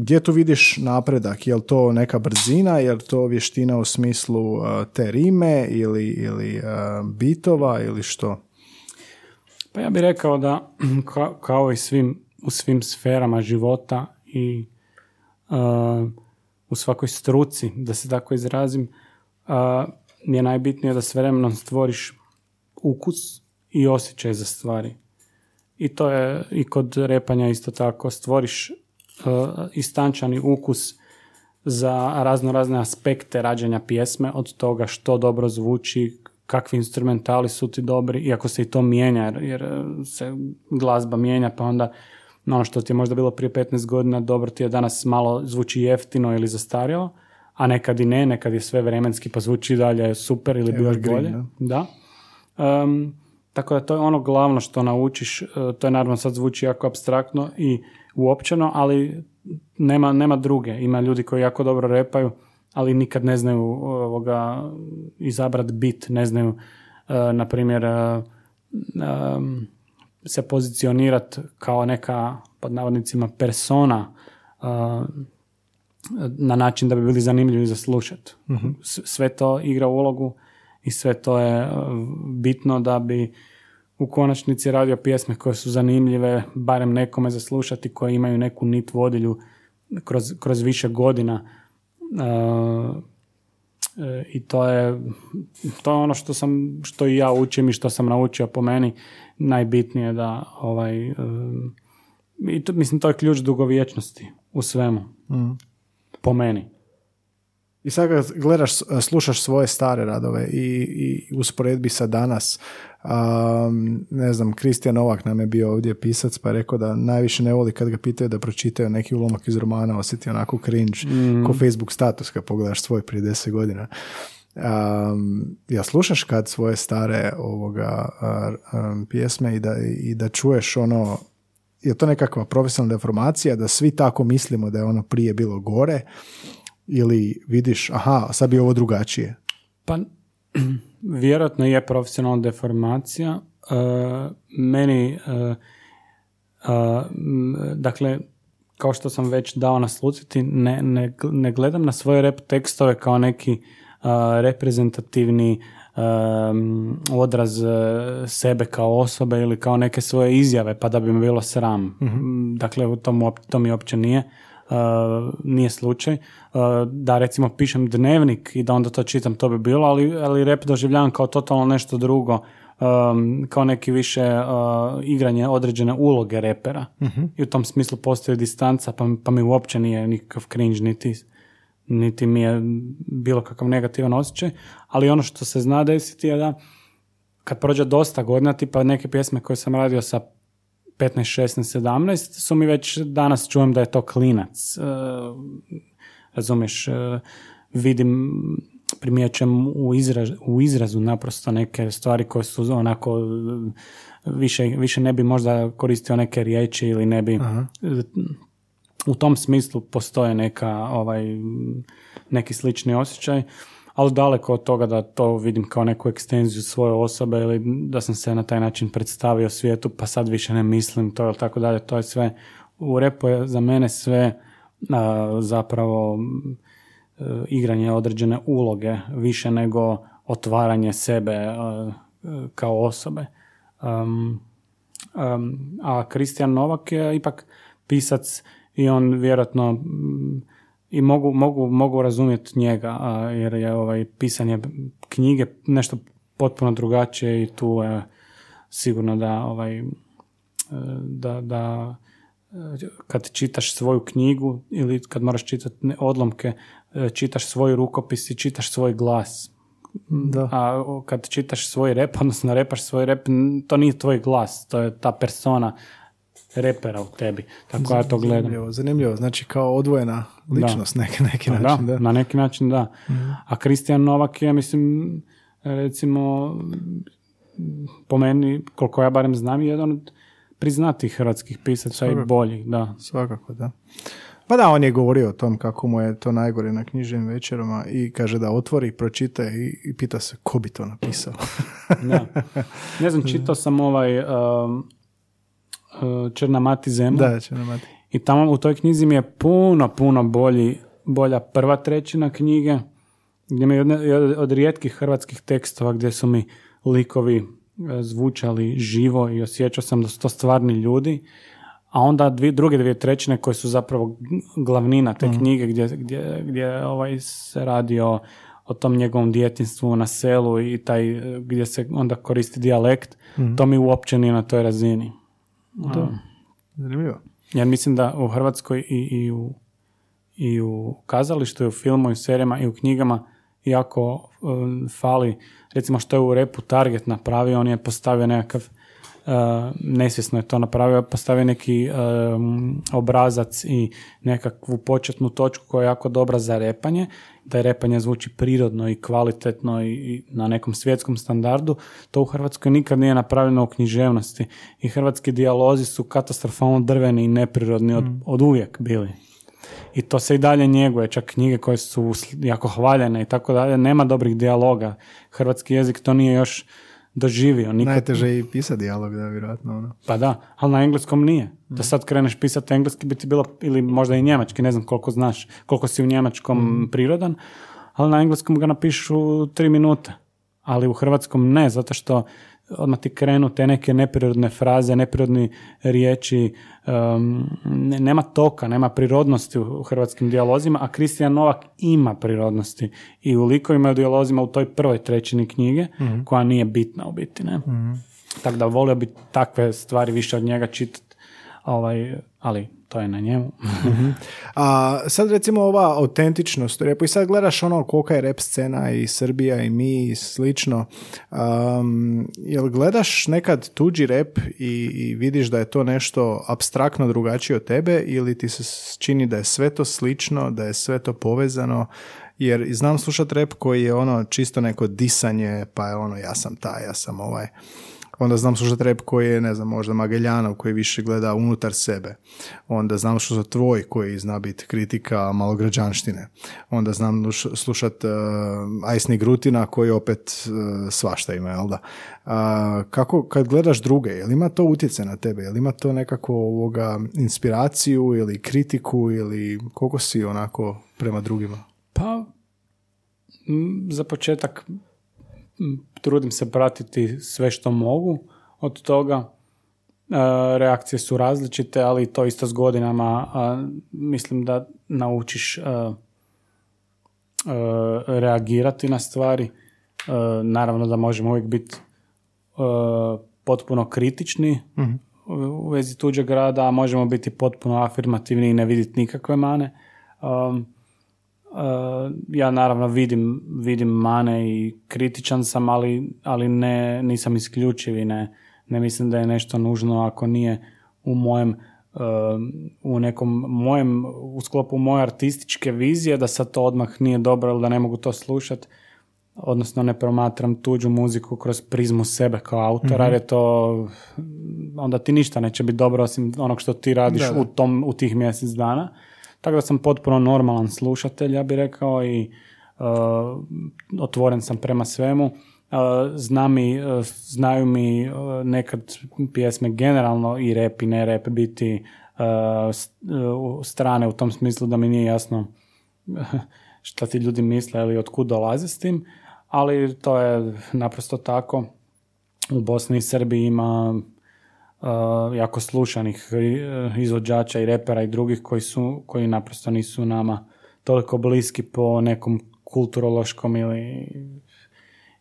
gdje tu vidiš napredak? Jel to neka brzina, jel to vještina u smislu te rime ili, ili bitova ili što? Pa ja bih rekao da kao i svim, u svim sferama života i uh, u svakoj struci, da se tako izrazim, uh, je najbitnije da s vremenom stvoriš ukus i osjećaj za stvari. I to je i kod repanja isto tako. Stvoriš uh, istančani ukus za razno razne aspekte rađenja pjesme, od toga što dobro zvuči, kakvi instrumentali su ti dobri, iako se i to mijenja, jer, jer e, se glazba mijenja, pa onda ono što ti je možda bilo prije 15 godina, dobro ti je danas malo zvuči jeftino ili zastarjelo, a nekad i ne, nekad je sve vremenski pa zvuči dalje super ili bi još bolje. Da. Um, tako da to je ono glavno što naučiš, e, to je naravno sad zvuči jako abstraktno i uopćeno, ali nema, nema druge. Ima ljudi koji jako dobro repaju, ali nikad ne znaju ovoga, izabrat bit, ne znaju, uh, na primjer, uh, se pozicionirati kao neka, pod navodnicima, persona na način da bi bili zanimljivi za slušat. Mhm. Sve to igra ulogu i sve to je bitno da bi u konačnici radio pjesme koje su zanimljive, barem nekome za slušati, koje imaju neku nit vodilju kroz, kroz više godina i to je, to je ono što sam, što i ja učim i što sam naučio po meni najbitnije da ovaj, i to, mislim to je ključ dugovječnosti u svemu. Mm. Po meni. I sad kad gledaš, slušaš svoje stare radove i, i usporedbi sa danas, um, ne znam, Kristijan Novak nam je bio ovdje pisac pa je rekao da najviše ne voli kad ga pitaju da pročitaju neki ulomak iz romana, osjeti onako cringe, mm. ko Facebook status kad pogledaš svoj prije deset godina. Um, ja slušaš kad svoje stare ovoga um, pjesme i da, i da čuješ ono je to nekakva profesionalna deformacija da svi tako mislimo da je ono prije bilo gore ili vidiš, aha, sad bi ovo drugačije? Pa, vjerojatno je profesionalna deformacija. Uh, meni, uh, uh, dakle, kao što sam već dao nasluciti, ne, ne, ne gledam na svoje rep tekstove kao neki reprezentativni um, odraz sebe kao osobe ili kao neke svoje izjave pa da bi me bilo sram. mm Dakle, to, to mi uopće nije. Uh, nije slučaj. Uh, da recimo pišem dnevnik i da onda to čitam, to bi bilo, ali, ali rep doživljavam kao totalno nešto drugo, um, kao neki više igranje određene uloge repera. uh I u tom smislu postoji distanca, pa, pa mi uopće nije nikakav cringe, niti, niti mi je bilo kakav negativan osjećaj. Ali ono što se zna desiti je da kad prođe dosta godina, tipa neke pjesme koje sam radio sa 15, 16, 17 su mi već danas čujem da je to klinac. E, razumiješ, e, vidim, primjećem u, u izrazu naprosto neke stvari koje su onako više, više ne bi možda koristio neke riječi ili ne bi u tom smislu postoje neka ovaj neki slični osjećaj ali daleko od toga da to vidim kao neku ekstenziju svoje osobe ili da sam se na taj način predstavio svijetu pa sad više ne mislim to ili tako dalje, to je sve u repu je za mene sve zapravo e, igranje određene uloge više nego otvaranje sebe uh, kao osobe. Um, um, a Kristijan Novak je ipak pisac i on vjerojatno mm, i mogu, mogu, mogu razumjeti njega jer je ovaj pisanje knjige nešto potpuno drugačije i tu je sigurno da ovaj da, da kad čitaš svoju knjigu ili kad moraš čitati odlomke, čitaš svoj rukopis i čitaš svoj glas. Da. A kad čitaš svoj rep, odnosno repaš svoj rep, to nije tvoj glas, to je ta persona repera u tebi. Tako ja to gledam. Zanimljivo, zanimljivo. Znači kao odvojena ličnost da. neki, neki način. Da, na neki način da. Mhm. A Kristijan Novak je, mislim, recimo, po meni, koliko ja barem znam, jedan od priznatih hrvatskih pisaca i boljih, da. Svakako, da. Pa da, on je govorio o tom kako mu je to najgore na knjižnim večerama i kaže da otvori, pročita i, i pita se ko bi to napisao. da. Ne znam, čitao sam ovaj um, Črna mati zemlja. Da, Črna mati. I tamo u toj knjizi mi je puno, puno bolji, bolja prva trećina knjige, gdje mi je od, od rijetkih hrvatskih tekstova gdje su mi likovi uh, zvučali živo i osjećao sam da su to stvarni ljudi a onda dvije, druge dvije trećine koje su zapravo glavnina te mm. knjige gdje, gdje, gdje ovaj se radi o, o tom njegovom djetinstvu na selu i taj gdje se onda koristi dijalekt, mm. to mi uopće nije na toj razini. To, zanimljivo. Jer mislim da u Hrvatskoj i, i, u, i u kazalištu, i u filmu, i u serijama, i u knjigama jako um, fali, recimo što je u repu Target napravio, on je postavio nekakav Uh, nesvjesno je to napravio, postavio neki um, obrazac i nekakvu početnu točku koja je jako dobra za repanje, da je repanje zvuči prirodno i kvalitetno i, na nekom svjetskom standardu, to u Hrvatskoj nikad nije napravljeno u književnosti i hrvatski dijalozi su katastrofalno drveni i neprirodni od, mm. od uvijek bili. I to se i dalje njeguje, čak knjige koje su jako hvaljene i tako dalje, nema dobrih dijaloga. Hrvatski jezik to nije još doživio. Nikad... Najteže i pisati dijalog, da, vjerojatno. Ono. Pa da, ali na engleskom nije. Da mm. sad kreneš pisati engleski bi ti bilo, ili možda i njemački, ne znam koliko znaš, koliko si u njemačkom mm. prirodan, ali na engleskom ga napišu tri minute. Ali u hrvatskom ne, zato što odmah ti krenu te neke neprirodne fraze, neprirodni riječi, um, nema toka, nema prirodnosti u hrvatskim dijalozima, a Kristijan Novak ima prirodnosti i u likovima i u dijalozima u toj prvoj trećini knjige, mhm. koja nije bitna u biti. Ne? mm Tako da volio bi takve stvari više od njega čitati, ovaj, ali to je na njemu. Mhm. A sad recimo ova autentičnost repu i sad gledaš ono kolika je rep scena i Srbija i mi i slično. Um, jel gledaš nekad tuđi rep i, i vidiš da je to nešto abstraktno drugačije od tebe ili ti se čini da je sve to slično, da je sve to povezano? Jer znam slušat rep koji je ono čisto neko disanje, pa je ono ja sam taj, ja sam ovaj onda znam slušati rep koji je, ne znam, možda Mageljanov koji više gleda unutar sebe. Onda znam slušati tvoj koji zna biti kritika malograđanštine. Onda znam slušati uh, Ajsni Grutina koji opet uh, svašta ima, jel da? Uh, kako, kad gledaš druge, jel ima to utjecaj na tebe? Jel ima to nekako ovoga inspiraciju ili kritiku ili koliko si onako prema drugima? Pa, za početak trudim se pratiti sve što mogu od toga. E, reakcije su različite, ali to isto s godinama mislim da naučiš e, e, reagirati na stvari. Naravno da možemo uvijek biti potpuno kritični mhm. u vezi tuđeg rada, a možemo biti potpuno afirmativni i ne vidjeti nikakve mane. Uh, ja naravno vidim, vidim mane i kritičan sam, ali, ali ne, nisam isključiv i ne, ne mislim da je nešto nužno ako nije u mojem uh, u nekom mojem, u sklopu moje artističke vizije, da sad to odmah nije dobro ili da ne mogu to slušati, odnosno ne promatram tuđu muziku kroz prizmu sebe kao autora, mm jer je to, onda ti ništa neće biti dobro osim onog što ti radiš U, tom, u tih mjesec dana. Tako da sam potpuno normalan slušatelj, ja bih rekao, i uh, otvoren sam prema svemu. Uh, zna mi, uh, znaju mi nekad pjesme generalno i rep i ne rep biti strane u tom smislu da mi nije jasno šta ti ljudi misle ili od kud dolaze s tim, ali to je naprosto tako. U Bosni i Srbiji ima jako slušanih uh, izvođača i repera i drugih koji, su, koji naprosto nisu nama toliko bliski po nekom kulturološkom ili,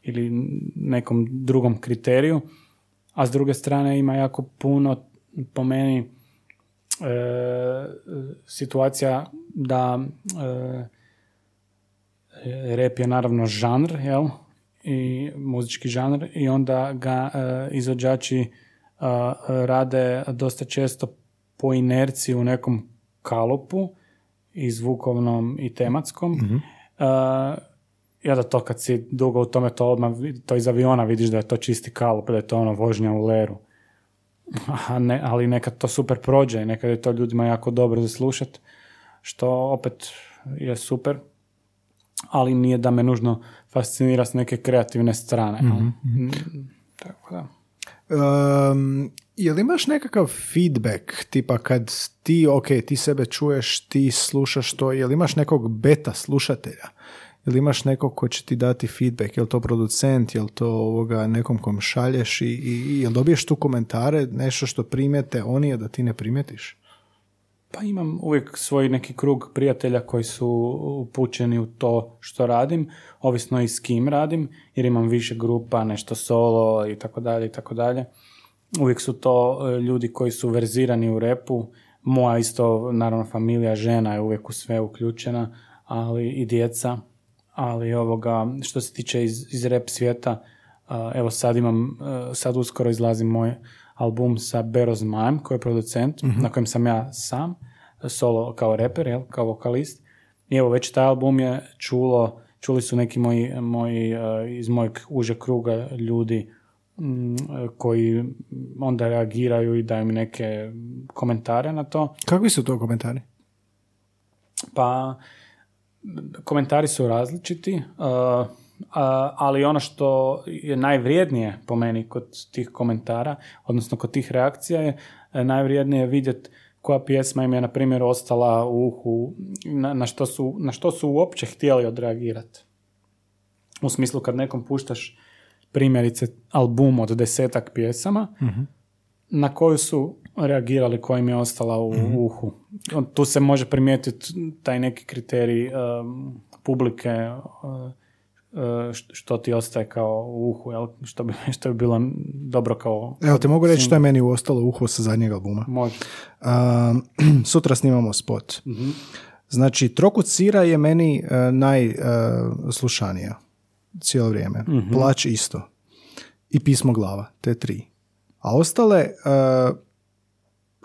ili nekom drugom kriteriju. A s druge strane ima jako puno po meni e, situacija da e, rap je naravno žanr, jel? I muzički žanr i onda ga e, izvođači e, rade dosta često po inerciji u nekom kalupu i zvukovnom i tematskom. mm i onda to kad si dugo u tome, to odmah, to iz aviona vidiš da je to čisti kalup, da je to ono vožnja u leru. A ne, ali nekad to super prođe i nekad je to ljudima jako dobro za slušat, što opet je super, ali nije da me nužno fascinira s neke kreativne strane. Mm-hmm. Tako da. Um, jel imaš nekakav feedback, tipa kad ti, ok, ti sebe čuješ, ti slušaš to, jel imaš nekog beta slušatelja? Jel imaš nekog ko će ti dati feedback, jel to producent, jel to ovoga nekom kom šalješ i, i jel dobiješ tu komentare, nešto što primijete oni, a da ti ne primijetiš? Pa imam uvijek svoj neki krug prijatelja koji su upućeni u to što radim, ovisno i s kim radim, jer imam više grupa, nešto solo i tako dalje i tako dalje. Uvijek su to e, ljudi koji su verzirani u repu, moja isto, naravno, familija, žena je uvijek u sve uključena, ali i djeca. Ali ovoga, što se tiče iz, iz rap svijeta, evo sad imam, e, sad uskoro izlazi moj album sa Beroz Mime, koji je producent, mhm. na kojem sam ja sam, solo kao reper, jel, kao vokalist. I evo, već taj album je čulo, čuli su neki moji, moji uh, iz mojeg uže kruga ljudi mm, koji onda reagiraju i daju mi neke komentare na to. Kakvi su to komentari? Pa, komentari su različiti. Uh, ali ono što je najvrijednije po meni kod tih komentara, odnosno kod tih reakcija je e, najvrijednije vidjeti koja pjesma im je, na primjer, ostala u uhu, na, na, što, su, na što su uopće htjeli odreagirati. U smislu kad nekom puštaš primjerice album od desetak pjesama, mhm. na koju su reagirali, koja im je ostala u mhm. uhu. Tu se može primijetiti taj neki kriterij um, publike, uh, što ti ostaje kao u uhu, jel? Što, bi, što bi bilo dobro kao... Evo, te mogu reći što je meni ostalo u uhu sa zadnjeg albuma. Može. sutra snimamo spot. uh Znači, Trokut Sira je meni uh, najslušanija uh, cijelo vrijeme. uh Plać isto. I Pismo glava, te tri. A ostale, uh,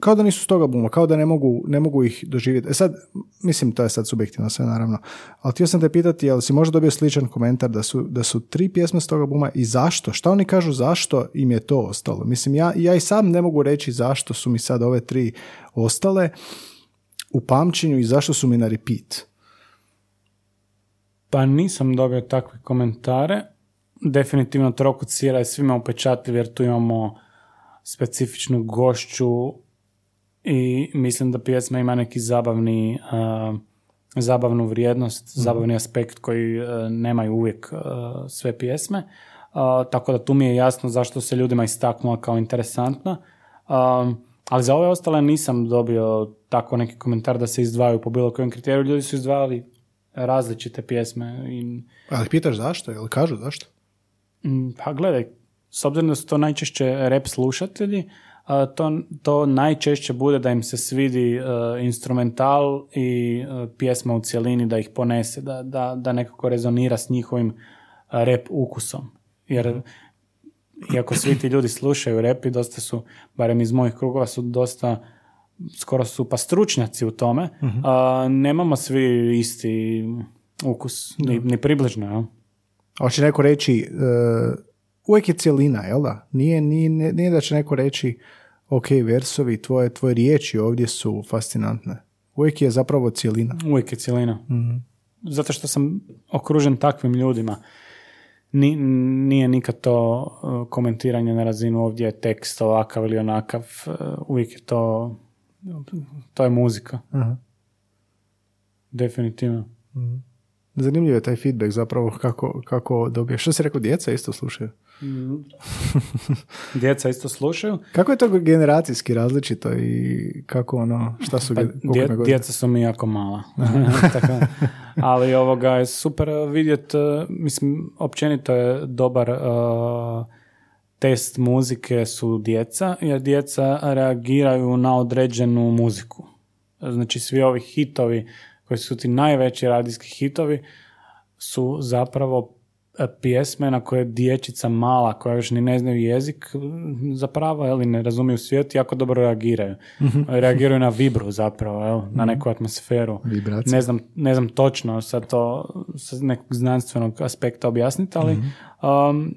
kao da nisu s toga buma, kao da ne mogu, ne mogu ih doživjeti. E sad, mislim, to je sad subjektivno sve naravno, ali htio sam te pitati, jel si možda dobio sličan komentar da su, da su tri pjesme s toga buma i zašto? Šta oni kažu zašto im je to ostalo? Mislim, ja, ja i sam ne mogu reći zašto su mi sad ove tri ostale u pamćenju i zašto su mi na repeat. Pa nisam dobio takve komentare. Definitivno Trokut Sira je svima upečatljiv jer tu imamo specifičnu gošću i mislim da pjesma ima neki zabavni zabavnu vrijednost, mm zabavni aspekt koji uh, nemaju uvijek sve pjesme. tako da tu mi je jasno zašto se ljudima istaknula kao interesantna. ali za ove ostale nisam dobio tako neki komentar da se izdvajaju po bilo kojem kriteriju. Ljudi su izdvajali različite pjesme. I... Ali pitaš zašto? Jel kažu zašto? Mm, pa gledaj, s obzirom da su to najčešće rap slušatelji, to, to najčešće bude da im se svidi uh, instrumental i uh, pjesma u cjelini da ih ponese, da, da, da nekako rezonira s njihovim rap ukusom. Jer iako svi ti ljudi slušaju rap i dosta su, barem iz mojih krugova su dosta skoro su pa stručnjaci u tome, uh nemamo svi isti ukus, ni, ni približno. Ja? Hoće neko reći, uh, uvijek je cjelina, jel da? Nije, nije, nije da će neko reći, ok, versovi, tvoje, tvoje riječi ovdje su fascinantne. Uvijek je zapravo cjelina. Uvijek je cjelina. mm Zato što sam okružen takvim ljudima. Ni, nije nikad to uh, komentiranje na razinu ovdje je tekst ovakav ili onakav. Uh, uvijek je to to je muzika. uh Definitivno. mm Zanimljiv je taj feedback zapravo kako, kako dobije. Što si rekao, djeca isto slušaju? Djeca isto slušaju. Kako je to generacijski različito i kako ono, šta su... Pa, dje- djeca su mi jako mala. Tako, ali ovoga je super vidjeti, mislim, općenito je dobar uh, test muzike su djeca, jer djeca reagiraju na određenu muziku. Znači, svi ovi hitovi, koji su ti najveći radijski hitovi, su zapravo e, pjesme na koje dječica mala, koja još ni ne znaju jezik, zapravo, ili ne razumiju svijet, jako dobro reagiraju. Reagiraju na vibru zapravo, jel, na neku atmosferu. Ne znam, ne znam točno sad to sa nekog znanstvenog aspekta objasniti, ali um,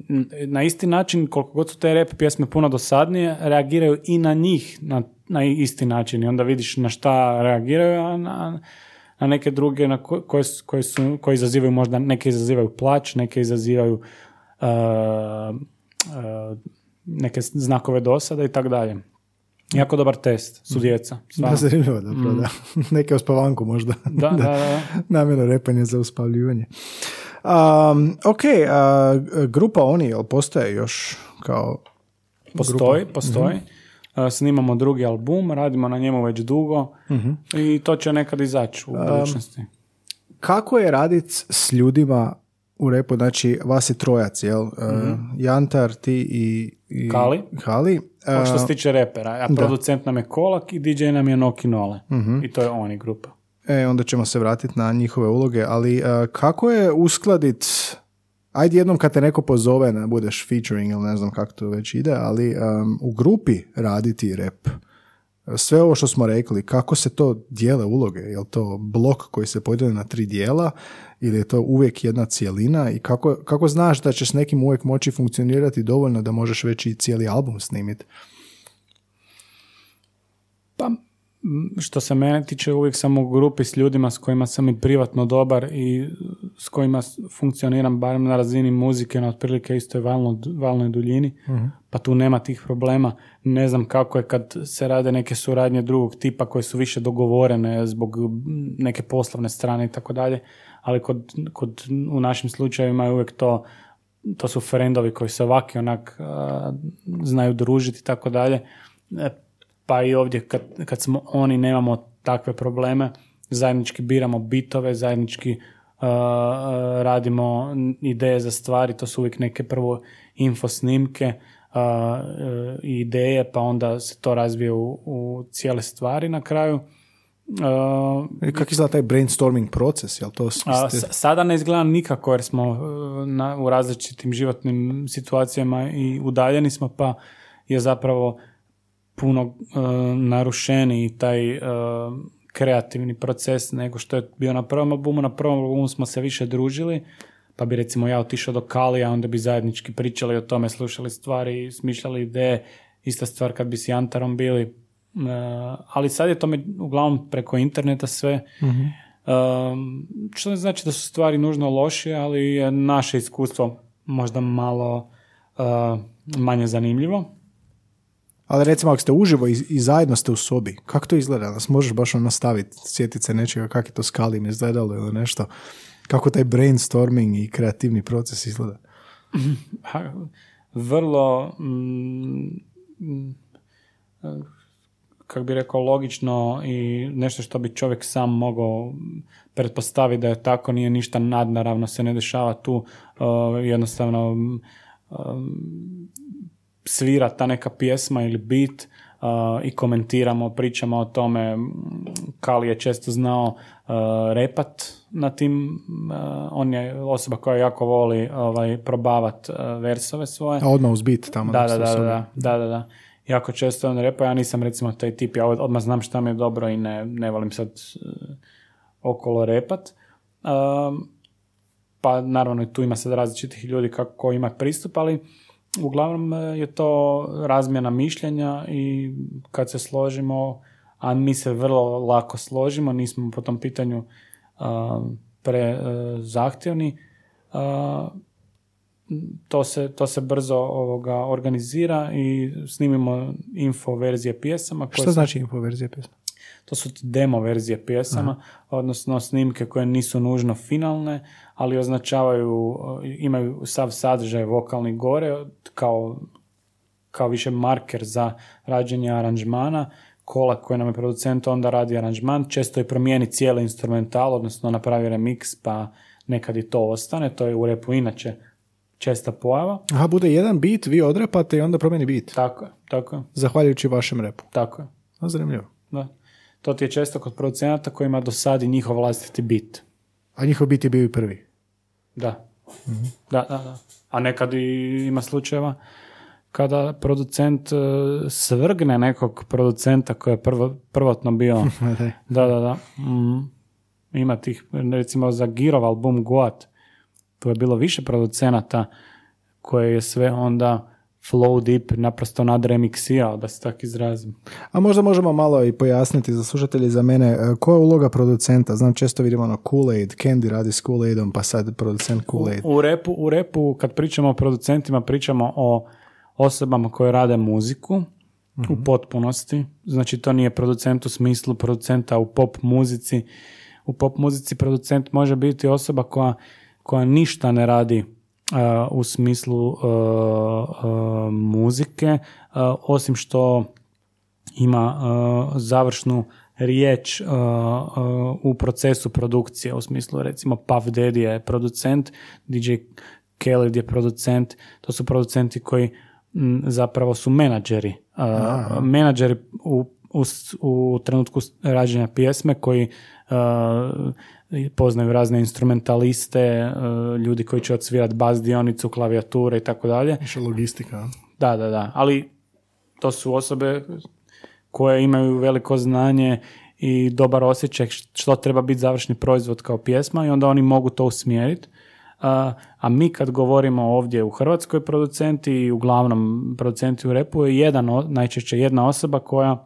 na isti način, koliko god su te rap pjesme puno dosadnije, reagiraju i na njih na, na isti način i onda vidiš na šta reagiraju, a na, na neke druge na ko- koje, koje, su, koje izazivaju možda, neke izazivaju plać, neke izazivaju uh, uh, neke znakove dosada i tako dalje. Jako dobar test su djeca. Da, zanimljivo zapravo, da. Neke uspavanku možda. Da, da, da. Namjerno repanje za uspavljivanje. Um, ok, a, grupa Oni, jel postoje još kao Postoji, postoji. Uh, Snimamo drugi album, radimo na njemu već dugo i to će nekad izaći u budućnosti. Kako je radit s ljudima u repu, znači vas je trojac, jel? Uh, Jantar, ti i, i. Kali. Kali. Što Uh, se tiče repera, a producent nam je Kolak i DJ nam je Noki Nole. I to je oni grupa. E, onda ćemo se vratiti na njihove uloge, ali uh, kako je uskladit Ajde jednom kad te neko pozove da budeš featuring ili ne znam kako to već ide, ali um, u grupi raditi rep. Sve ovo što smo rekli, kako se to dijele uloge? Je li to blok koji se podijeli na tri dijela ili je to uvijek jedna cijelina i kako, kako znaš da ćeš s nekim uvijek moći funkcionirati dovoljno da možeš već i cijeli album snimiti? Pa, što se mene tiče, uvijek sam u grupi s ljudima s kojima sam i privatno dobar i s kojima funkcioniram barem na razini muzike na otprilike istoj valno, valnoj duljini, pa tu nema tih problema. Ne znam kako je kad se rade neke suradnje drugog tipa koje su više dogovorene zbog neke poslovne strane i tako dalje, ali kod, kod, u našim slučajevima je uvijek to to su frendovi koji se ovaki onak a, znaju družiti i tako dalje. E, Pa i ovdje kad, kad smo oni nemamo takve probleme, zajednički biramo bitove, zajednički a, a, radimo ideje za stvari, to su uvijek neke prvo info snimke e, i ideje, pa onda se to razvije u, u cijele stvari na kraju. A, I kako izgleda taj brainstorming proces? Jel to a, ste- sada ne izgleda nikako jer smo e, na, u različitim životnim situacijama i udaljeni smo pa je zapravo puno e, narušeniji taj e, kreativni proces nego što je bio na prvom albumu. Na prvom albumu smo se više družili pa bi recimo ja otišao do Kalija, onda bi zajednički pričali o tome, slušali stvari, smišljali ideje. Ista stvar kad bi s Jantarom bili. E, ali sad je to uglavnom preko interneta sve. Um, što ne znači da su stvari nužno lošije, ali je naše iskustvo možda malo uh, manje zanimljivo. Ali recimo ako ste uživo i, i zajedno ste u sobi, kako to izgleda? Nas možeš baš ono nastaviti, sjetiti se nečega, kako je to s Kalim izgledalo ili nešto. Kako taj brainstorming i kreativni proces izgleda? Ha, Vrlo, mm, kako bi rekao, logično i nešto što bi čovjek sam mogao pretpostaviti da je tako, nije ništa nadnaravno, se ne dešava tu, jednostavno mm, svira ta neka pjesma ili bit uh, i komentiramo, pričamo o tome. Kali je često znao uh, repat na tim, uh, on je osoba koja jako voli ovaj, probavat uh, versove svoje. A odmah uz bit tamo. Da, da, da, da, da, da, da. Jako često on repa, ja nisam recimo taj tip, ja od- odmah znam šta mi je dobro i ne, ne volim sad uh, okolo repat. Um, pa naravno i tu ima sad različitih ljudi kako ko ima pristup, ali uglavnom e, je to razmjena mišljenja i kad se složimo, a mi se vrlo lako složimo, nismo po tom pitanju um, pre e, zahtjevni, to se, to se brzo ovoga organizira i snimimo info verzije pjesama. koje su- znači info verzija pjesma? To su demo verzije pjesama, odnosno snimke koje nisu nužno finalne, ali označavaju, imaju sav sadržaj vokalni gore kao, kao više marker za rađenje aranžmana. Kola koji nam je producent onda radi aranžman, često je promijeni cijeli instrumental, odnosno napravi remix pa nekad i to ostane, to je u repu inače česta pojava. Aha, bude jedan bit, vi odrepate i onda promijeni bit. Tako je, tako je, Zahvaljujući vašem repu. tako je. A, zanimljivo. Da. To ti je često kod producenata koji ima do sad i njihov vlastiti bit. A njihov bit je bio i prvi. Da. Da, da, da. A nekad i ima slučajeva kada producent e, svrgne nekog producenta koji je prvo, prvotno bio. da, da, da. Mm. Ima tih, recimo za Girov album Goat, tu je bilo više producenata koje je sve onda Flow Deep naprosto nadremiksirao, da se tako izrazim. A možda možemo malo i pojasniti za slušatelje i za mene, e, koja je uloga producenta? Znam, često vidimo ono Kool-Aid, Candy radi s Kool-Aidom, pa sad producent Kool-Aid. U repu, u repu, kad pričamo o producentima, pričamo o osobama koje rade muziku u potpunosti. Znači, to nije producent u smislu producenta u pop muzici. U pop muzici producent može biti osoba koja, koja ništa ne radi u smislu uh, uh, muzike, uh, osim što ima uh, završnu riječ uh, uh, u procesu produkcije, u smislu recimo Puff Daddy je producent, DJ Khaled je producent, to su producenti koji m, zapravo su menadžeri. Uh, menadžeri u, u, u trenutku rađenja pjesme koji uh, poznaju razne instrumentaliste, uh, ljudi koji će odsvirati bas dionicu, klavijature i tako dalje. Više logistika. Da, da, da. Ali to su osobe koje imaju veliko znanje i dobar osjećaj što treba biti završni proizvod kao pjesma i onda oni mogu to usmjeriti. A, a mi kad govorimo ovdje u Hrvatskoj producenti i uglavnom producenti u repu je jedan, najčešće jedna osoba koja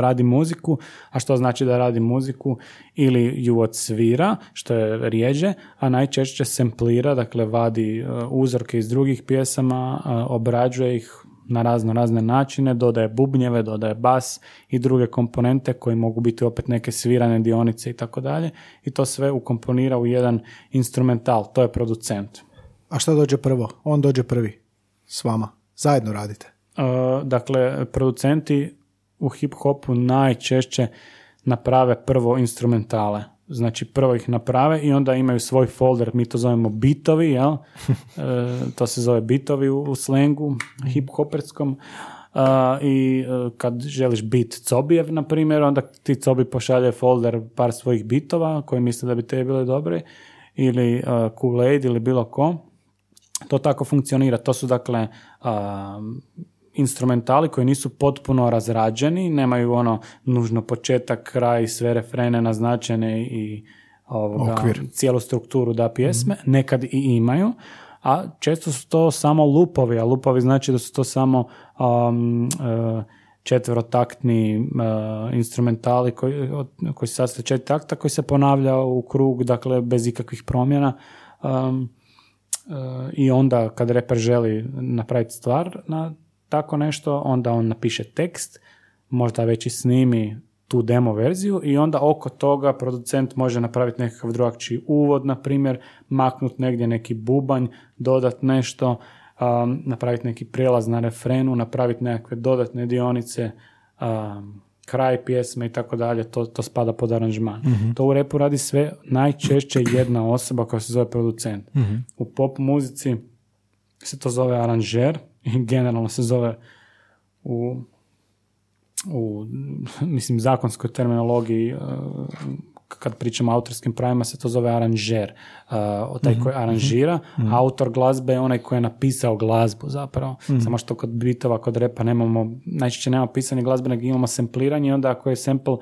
radi muziku, a što znači da radi muziku ili ju odsvira, što je rijeđe, a najčešće semplira, dakle vadi e, uzorke iz drugih pjesama, e, obrađuje ih na razno razne načine, dodaje bubnjeve, dodaje bas i druge komponente koji mogu biti opet neke svirane dionice i tako dalje i to sve ukomponira u jedan instrumental, to je producent. A šta dođe prvo? On dođe prvi. S vama. Zajedno radite. Uh, dakle, producenti u hip-hopu najčešće naprave prvo instrumentale. Znači, prvo ih naprave i onda imaju svoj folder, mi to zovemo bitovi, jel? E, to se zove bitovi u, u slengu hip-hoperskom. Uh, I e, kad želiš bit Cobijev, na primjer, onda ti Cobi pošalje folder par svojih bitova koji misle da bi te bile dobre ili uh, Kool-Aid ili bilo ko to tako funkcionira. To su dakle instrumentali koji nisu potpuno razrađeni, nemaju ono nužno početak, kraj, sve refrene naznačene i ovoga, Okvir. cijelu strukturu da pjesme, nekad i imaju, a često su to samo lupovi, a lupovi znači da su to samo um, četverotaktni e, instrumentali koji, od- koji se sastoje četiri takta, koji se ponavlja u krug, dakle bez ikakvih promjena. Um, e, i onda kad reper želi napraviti stvar na tako nešto, onda on napiše tekst, možda već i snimi tu demo verziju i onda oko toga producent može napraviti nekakav drugačiji uvod, na primjer, maknut negdje neki bubanj, dodat nešto, um, napraviti neki prijelaz na refrenu, napraviti nekakve dodatne dionice, um, kraj pjesme i tako dalje, to, to spada pod aranžman. To u repu radi sve najčešće jedna osoba koja se zove producent. U pop muzici se to zove aranžer generalno se zove u, u mislim, zakonskoj terminologiji uh, kad pričamo o autorskim pravima se to zove aranžer. Uh, taj koji aranžira, autor glazbe je onaj koji je napisao glazbu zapravo. Samo što kod bitova, kod repa nemamo, najčešće nema pisanje glazbe, nego imamo sempliranje i onda ako je sample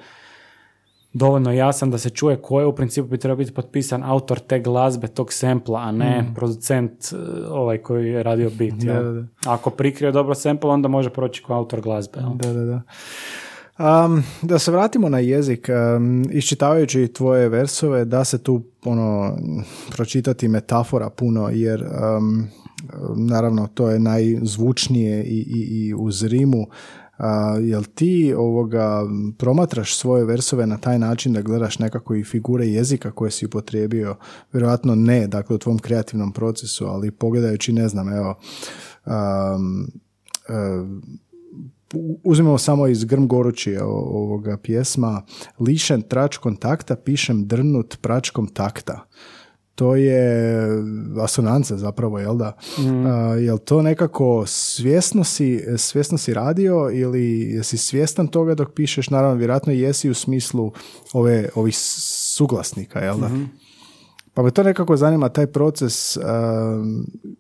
dovoljno jasan da se čuje ko je u principu bi trebao biti potpisan autor te glazbe, tog sempla, a ne producent uh, ovaj koji je radio bit. Da, da, da. Ako prikrije dobro sample, onda može proći kao autor glazbe. jel? Da, da, da. Um, da se vratimo na jezik, um, iščitavajući tvoje versove, da se tu ono, pročitati metafora puno, jer um, naravno to je najzvučnije i, i, i uz rimu. A, jel ti ovoga promatraš svoje versove na taj način da gledaš nekako i figure jezika koje si upotrijebio? Vjerojatno ne, dakle u tvom kreativnom procesu, ali pogledajući, ne znam, evo, um, uzmemo samo iz Grm Gorući ovoga pjesma Lišen trač kontakta, pišem drnut pračkom takta to je asonanca zapravo, jel da? Mm. jel to nekako svjesno si, svjesno si radio ili jesi svjestan toga dok pišeš? Naravno, vjerojatno jesi u smislu ove, ovih suglasnika, jel da? mm Pa me to nekako zanima, taj proces, uh,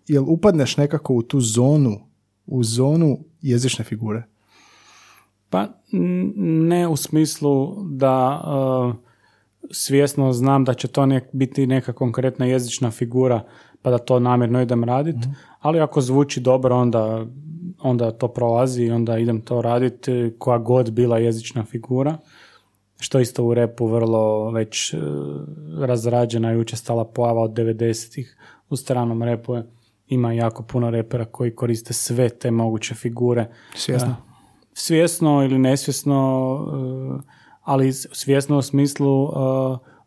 jel upadneš nekako u tu zonu, u zonu jezične figure? Pa ne u smislu da svjesno znam da će to nek, biti neka konkretna jezična figura pa da to namjerno idem raditi, mhm. ali ako zvuči dobro onda, onda to prolazi i onda idem to raditi koja god bila jezična figura što isto u repu vrlo već uh, razrađena i učestala pojava od 90-ih u stranom repu ima jako puno repera koji koriste sve te moguće figure. Svjesno? svjesno ili nesvjesno ali svjesno u smislu uh,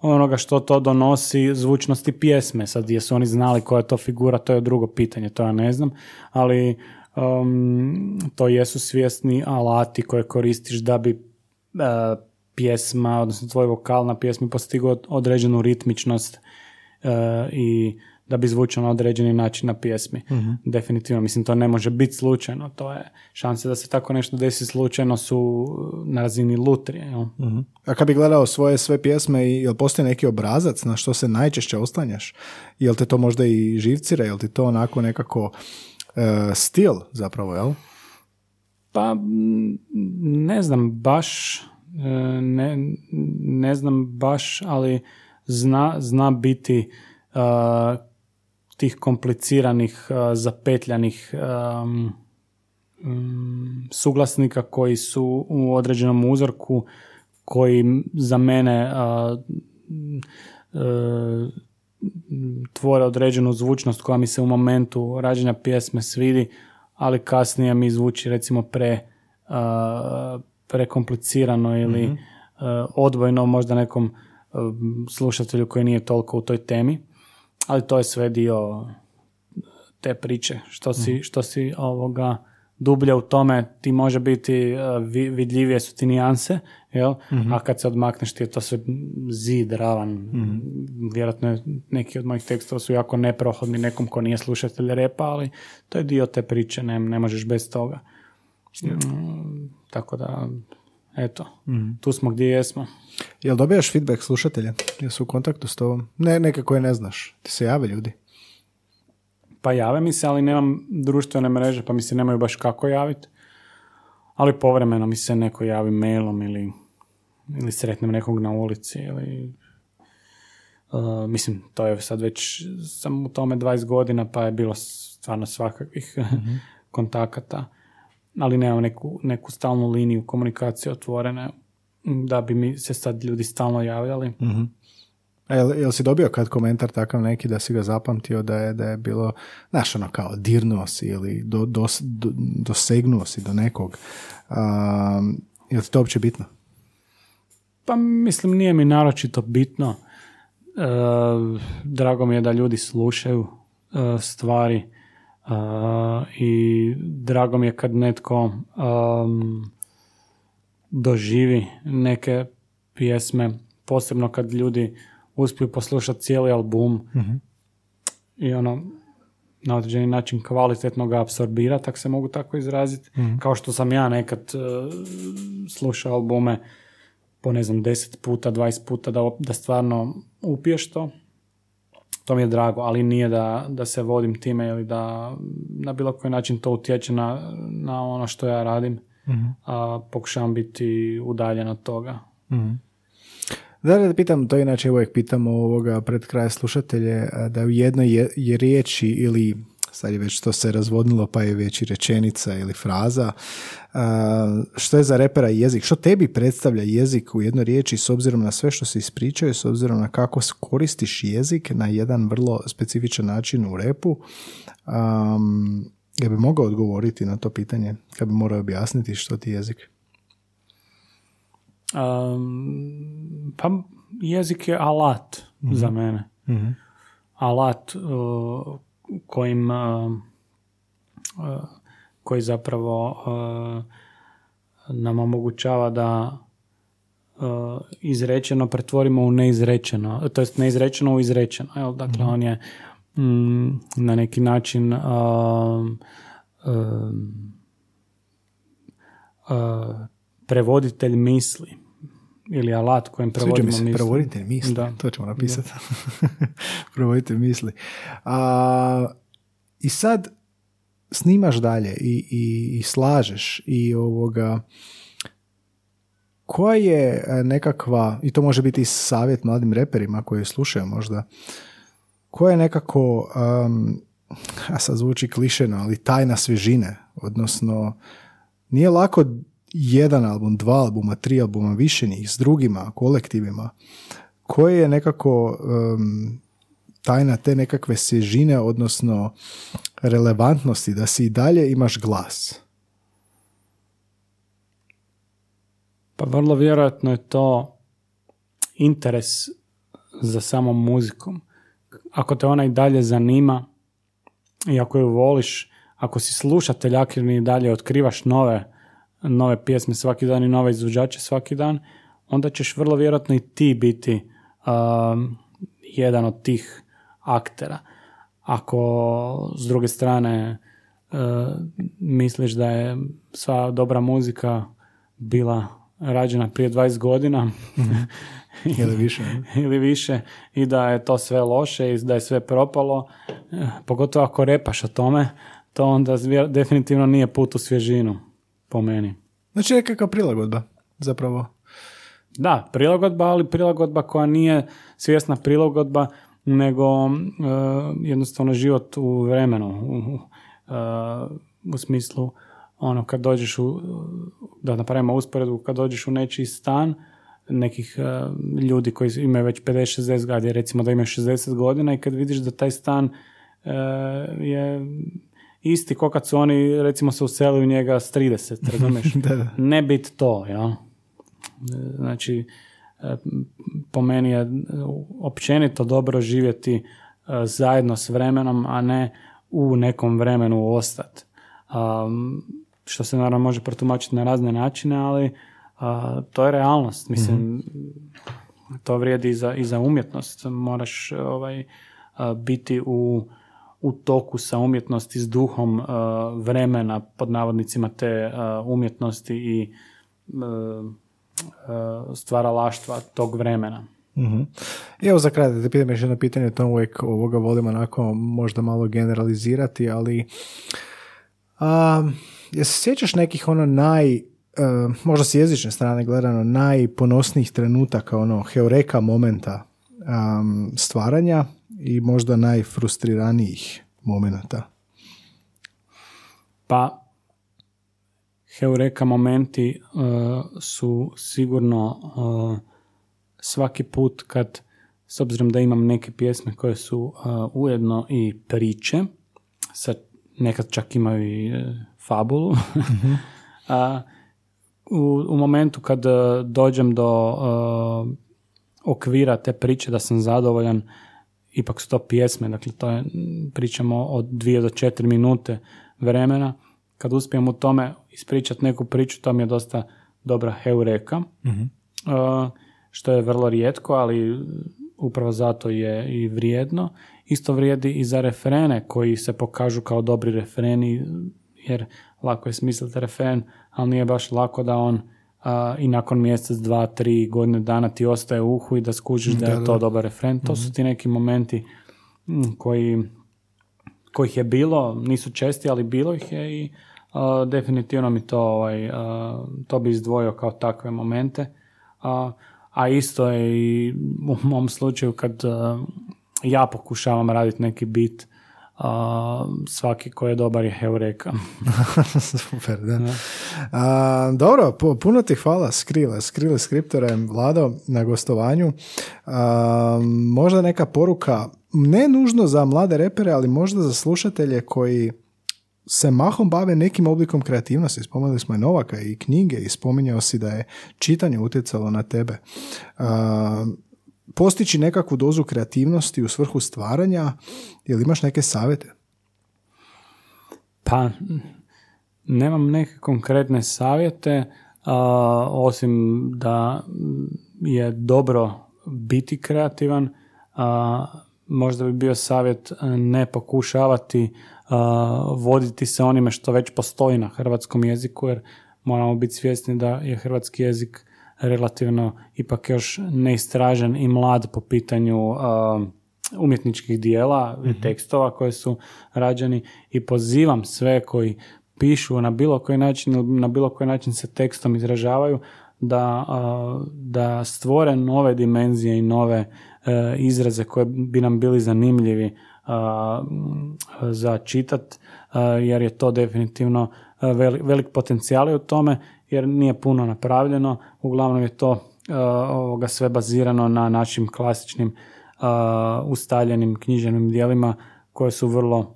onoga što to donosi zvučnosti pjesme. Sad jesu oni znali koja je to figura, to je drugo pitanje, to ja ne znam, ali um, to jesu svjesni alati koje koristiš da bi uh, pjesma, odnosno tvoj vokal na pjesmi postigao određenu ritmičnost uh, i da bi zvučao na određeni način na pjesmi. uh Definitivno, mislim, to ne može biti slučajno. To je šanse da se tako nešto desi slučajno su na razini lutrije. Jel? uh A kad bi gledao svoje sve pjesme, jel postoji neki obrazac na što se najčešće oslanjaš? Jel te to možda i živcira? Jel ti to onako nekako uh, stil zapravo, jel? Pa, ne znam, baš e, ne, ne znam baš, ali zna, zna biti uh, tih kompliciranih, zapetljanih um, suglasnika koji su u određenom uzorku koji za mene tvore određenu zvučnost koja mi se u momentu rađenja pjesme svidi, ali kasnije mi zvuči recimo pre prekomplicirano ili mm odvojno možda nekom slušatelju koji nije toliko u toj temi ali to je sve dio te priče, što si, mhm. što si ovoga dublje u tome, ti može biti uh, vidljivije su ti nijanse, jel? Mhm. a kad se odmakneš ti je to sve zid, ravan. mm Vjerojatno neki od mojih tekstova su jako neprohodni nekom ko nije slušatelj repa, ali to je dio te priče, ne, ne možeš bez toga. Mm, tako da, eto, mhm. tu smo gdje jesmo. Jel dobijaš feedback slušatelja? Jesu u kontaktu s tobom? Ne, neke koje ne znaš. Ti se jave ljudi? Pa jave mi se, ali nemam društvene mreže, pa mi se nemaju baš kako javiti. Ali povremeno mi se neko javi mailom ili, ili sretnem nekog na ulici ili Uh, mislim, to je sad već, sam u tome 20 godina, pa je bilo stvarno svakakvih mm kontakata, ali nemam neku, neku stalnu liniju komunikacije otvorene da bi mi se sad ljudi stalno javljali. mm A jel, jel si dobio kad komentar takav neki da si ga zapamtio da je, da je bilo, znaš ono kao dirnuo si ili do, do, dosegnuo si do nekog. Um, je li to uopće bitno? Pa mislim nije mi naročito bitno. E, drago mi je da ljudi slušaju e, stvari e, i drago mi je kad netko um, doživi neke pjesme, posebno kad ljudi uspiju poslušati cijeli album mhm. i ono na određeni način kvalitetno ga apsorbira, tak se mogu tako izraziti. Mhm. Kao što sam ja nekad uh, slušao albume po ne znam 10 puta, 20 puta da, da stvarno upiješ to. To mi je drago, ali nije da, da se vodim time ili da na bilo koji način to utječe na, na ono što ja radim a pokušavam biti udaljen od toga. mm Da, da pitam, to inače uvijek pitamo ovoga pred kraj slušatelje, da u jednoj je, je riječi ili sad je već to se razvodnilo pa je već i rečenica ili fraza. što je za repera jezik? Što tebi predstavlja jezik u jednoj riječi s obzirom na sve što se ispričaju, s obzirom na kako koristiš jezik na jedan vrlo specifičan način u repu? Um, Ja bi mogao odgovoriti na to pitanje kad bi morao objasniti što ti jezik? Um, pa jezik je alat za mene. Alat uh, kojim uh, uh, koji zapravo uh, nam omogućava da uh, izrečeno pretvorimo u neizrečeno, to jest neizrečeno u izrečeno. Jel? Dakle, on je mm, na neki način um, um, uh, prevoditelj misli ili alat Sviđa mi prevodimo se, misli. prevoditelj misli, Da. to ćemo napisati. prevoditelj misli. A, I sad snimaš dalje i, i, i slažeš i ovoga koja je e, nekakva, i to može biti i savjet mladim reperima koji slušaju možda, koja je nekako, um, a sad zvuči klišeno, ali tajna svježine, odnosno nije lako jedan album, dva albuma, tri albuma, više njih, s drugima, kolektivima, koje je nekako um, tajna te nekakve svježine, odnosno relevantnosti, da si i dalje imaš glas. Pa vrlo vjerojatno je to interes za samom muzikom. Ako te ona i dalje zanima i ako ju voliš, ako si slušatelj aktivni i dalje otkrivaš nove, nove pjesme svaki dan i nove izvođače svaki dan, onda ćeš vrlo vjerojatno i ti biti um, jedan od tih aktera. Ako s druge strane uh, misliš da je sva dobra muzika bila rađena prije 20 godina Ili više. ili više i da je to sve loše i da je sve propalo, eh, pogotovo ako repaš o tome, to onda definitivno nije put u svježinu, po meni. Znači nekakva prilagodba, zapravo. Da, prilagodba, ali prilagodba koja nije svjesna prilagodba, nego eh, jednostavno život u vremenu, u, eh, u smislu ono kad dođeš u, da napravimo usporedbu, kad dođeš u nečiji stan, nekih eh, ljudi koji imaju već 50-60 godina, recimo da imaju 60 godina i kad vidiš da taj stan je isti ko kad su oni recimo se useli u njega s 30, razumiješ? Da, da. Ne bit to, jel? Znači, e, po meni je općenito dobro živjeti e, zajedno s vremenom, a ne u nekom vremenu ostati. Um, što se naravno može protumačiti na razne načine, ali to je realnost. Mislim, to vrijedi i za, i za umjetnost. Moraš ovaj, biti u, u toku sa umjetnosti, s duhom a, vremena, pod navodnicima te a, umjetnosti i a, stvaralaštva tog vremena. Mhm. I Evo za kraj da te pitam još jedno pitanje, to uvijek ovoga volim onako možda malo generalizirati, ali a, jel se sjećaš nekih ono naj, e, možda s jezične strane gledano, najponosnijih trenutaka, ono, heureka momenta am, stvaranja i možda najfrustriranijih momenata? Pa, heureka momenti uh, su sigurno uh, svaki put kad, s obzirom da imam neke pjesme koje su uh, ujedno i priče, sa, nekad čak imaju i fabulu, A, u, u momentu kad dođem do uh, okvira te priče da sam zadovoljan, ipak su to pjesme, dakle to je, pričamo od dvije do četiri minute vremena, kad uspijem u tome ispričati neku priču, to mi je dosta dobra heureka, Uh, što je vrlo rijetko, ali upravo zato je i vrijedno. Isto vrijedi i za refrene koji se pokažu kao dobri refreni, jer lako je smisliti refren, ali nije baš lako da on i nakon mjesec, dva, tri godine dana ti ostaje u uhu i da skužiš da, Da, je da. to dobar refren. To su ti neki momenti mm, koji kojih je bilo, nisu česti, ali bilo ih je i a, definitivno mi to, ovaj, a, to bi izdvojio kao takve momente. A, a isto je i u mom slučaju kad a, ja pokušavam raditi neki bit, a, svaki koji je dobar je heureka. Super, da. A, dobro, pu- puno ti hvala Skrile, Skrile Skriptore, Vlado, na gostovanju. A, možda neka poruka, ne nužno za mlade repere, ali možda za slušatelje koji se mahom bave nekim oblikom kreativnosti. Spomenuli smo i Novaka i knjige i spominjao si da je čitanje utjecalo na tebe. Postići nekakvu dozu kreativnosti u svrhu stvaranja, jel imaš neke savjete? Pa, nemam neke konkretne savjete, osim da je dobro biti kreativan, možda bi bio savjet ne pokušavati voditi se onime što već postoji na hrvatskom jeziku, jer moramo biti svjesni da je hrvatski jezik relativno ipak još neistražen i mlad po pitanju umjetničkih dijela, mm tekstova koje su rađeni. I pozivam sve koji pišu na bilo koji način na bilo koji način se tekstom izražavaju da, da stvore nove dimenzije i nove e, izraze koje bi nam bili zanimljivi za čitat, jer je to definitivno velik, potencijal u tome, jer nije puno napravljeno. Uglavnom je to ovoga sve bazirano na našim klasičnim ustaljenim književnim dijelima koje su vrlo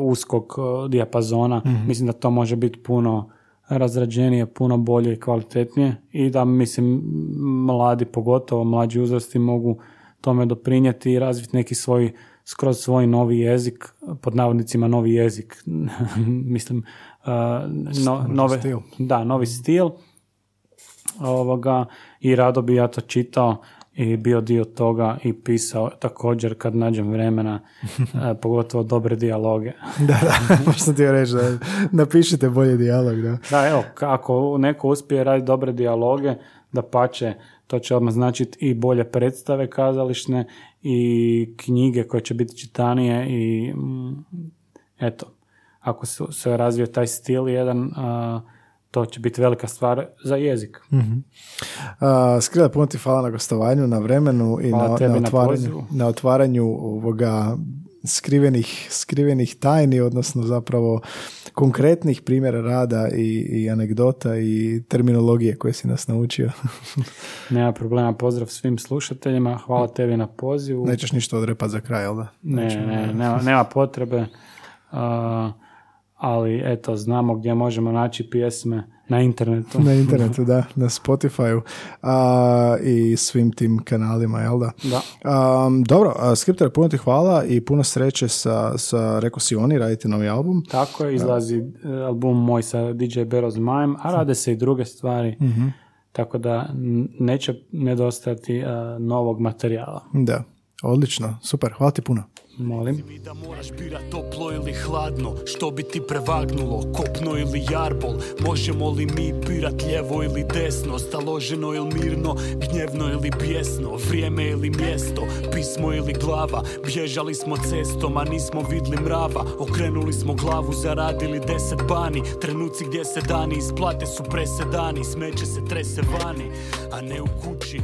uskog dijapazona. Mhm. Mislim da to može biti puno razrađenije, puno bolje i kvalitetnije i da mislim mladi, pogotovo mlađi uzrasti mogu tome doprinijeti i razviti neki svoj skroz svoj novi jezik, pod navodnicima novi jezik, mislim, no, nove, stil. da, novi stil ovoga i rado bi ja to čitao i bio dio toga i pisao također kad nađem vremena, uh, pogotovo dobre dijaloge. da, da, možda ti reći da napišite bolje dijalog. Da, da evo, ako neko uspije raditi dobre dijaloge, da pače, to će odmah značiti i bolje predstave kazališne i knjige koje će biti čitanije i mm, eto, ako se, se razvije taj stil jedan, to će biti velika stvar za jezik. Mm-hmm. Uh, puno ti hvala na gostovanju, na vremenu i na, na, otvaranju, na, otvaranju ovoga skrivenih, skrivenih tajni, odnosno zapravo konkretnih primjera rada i, i anegdota i terminologije koje si nas naučio. Nema problema, pozdrav svim slušateljima, hvala tebi na pozivu. Nećeš ništa odrepati za kraj, jel da? Ne, ne, nema, nema potrebe. Uh, ali eto, znamo gdje možemo naći pjesme na internetu. na internetu, da, na Spotify a, i svim tim kanalima, jel da? Da. dobro, Skripter, puno ti hvala i puno sreće sa, sa Reko si oni, radite novi album. Tako je, izlazi e, album moj sa DJ Beroz Majem, a rade se i druge stvari. Mhm. Tako da neće nedostati novog materijala. Da, odlično, super, hvala ti puno. Molim. Da moraš birat toplo ili hladno, što bi ti prevagnulo, kopno ili jarbol. Možemo li mi birat lijevo ili desno, staloženo ili mirno, gnjevno ili bijesno, vrijeme ili mjesto, pismo ili glava. Bježali smo cestom, a nismo vidli mrava, okrenuli smo glavu, zaradili deset bani. Trenuci gdje se dani isplate su presedani, smeće se trese vani, a ne u kući.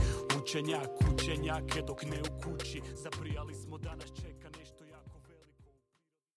učenjak, učenjake dok ne v kuči zapri.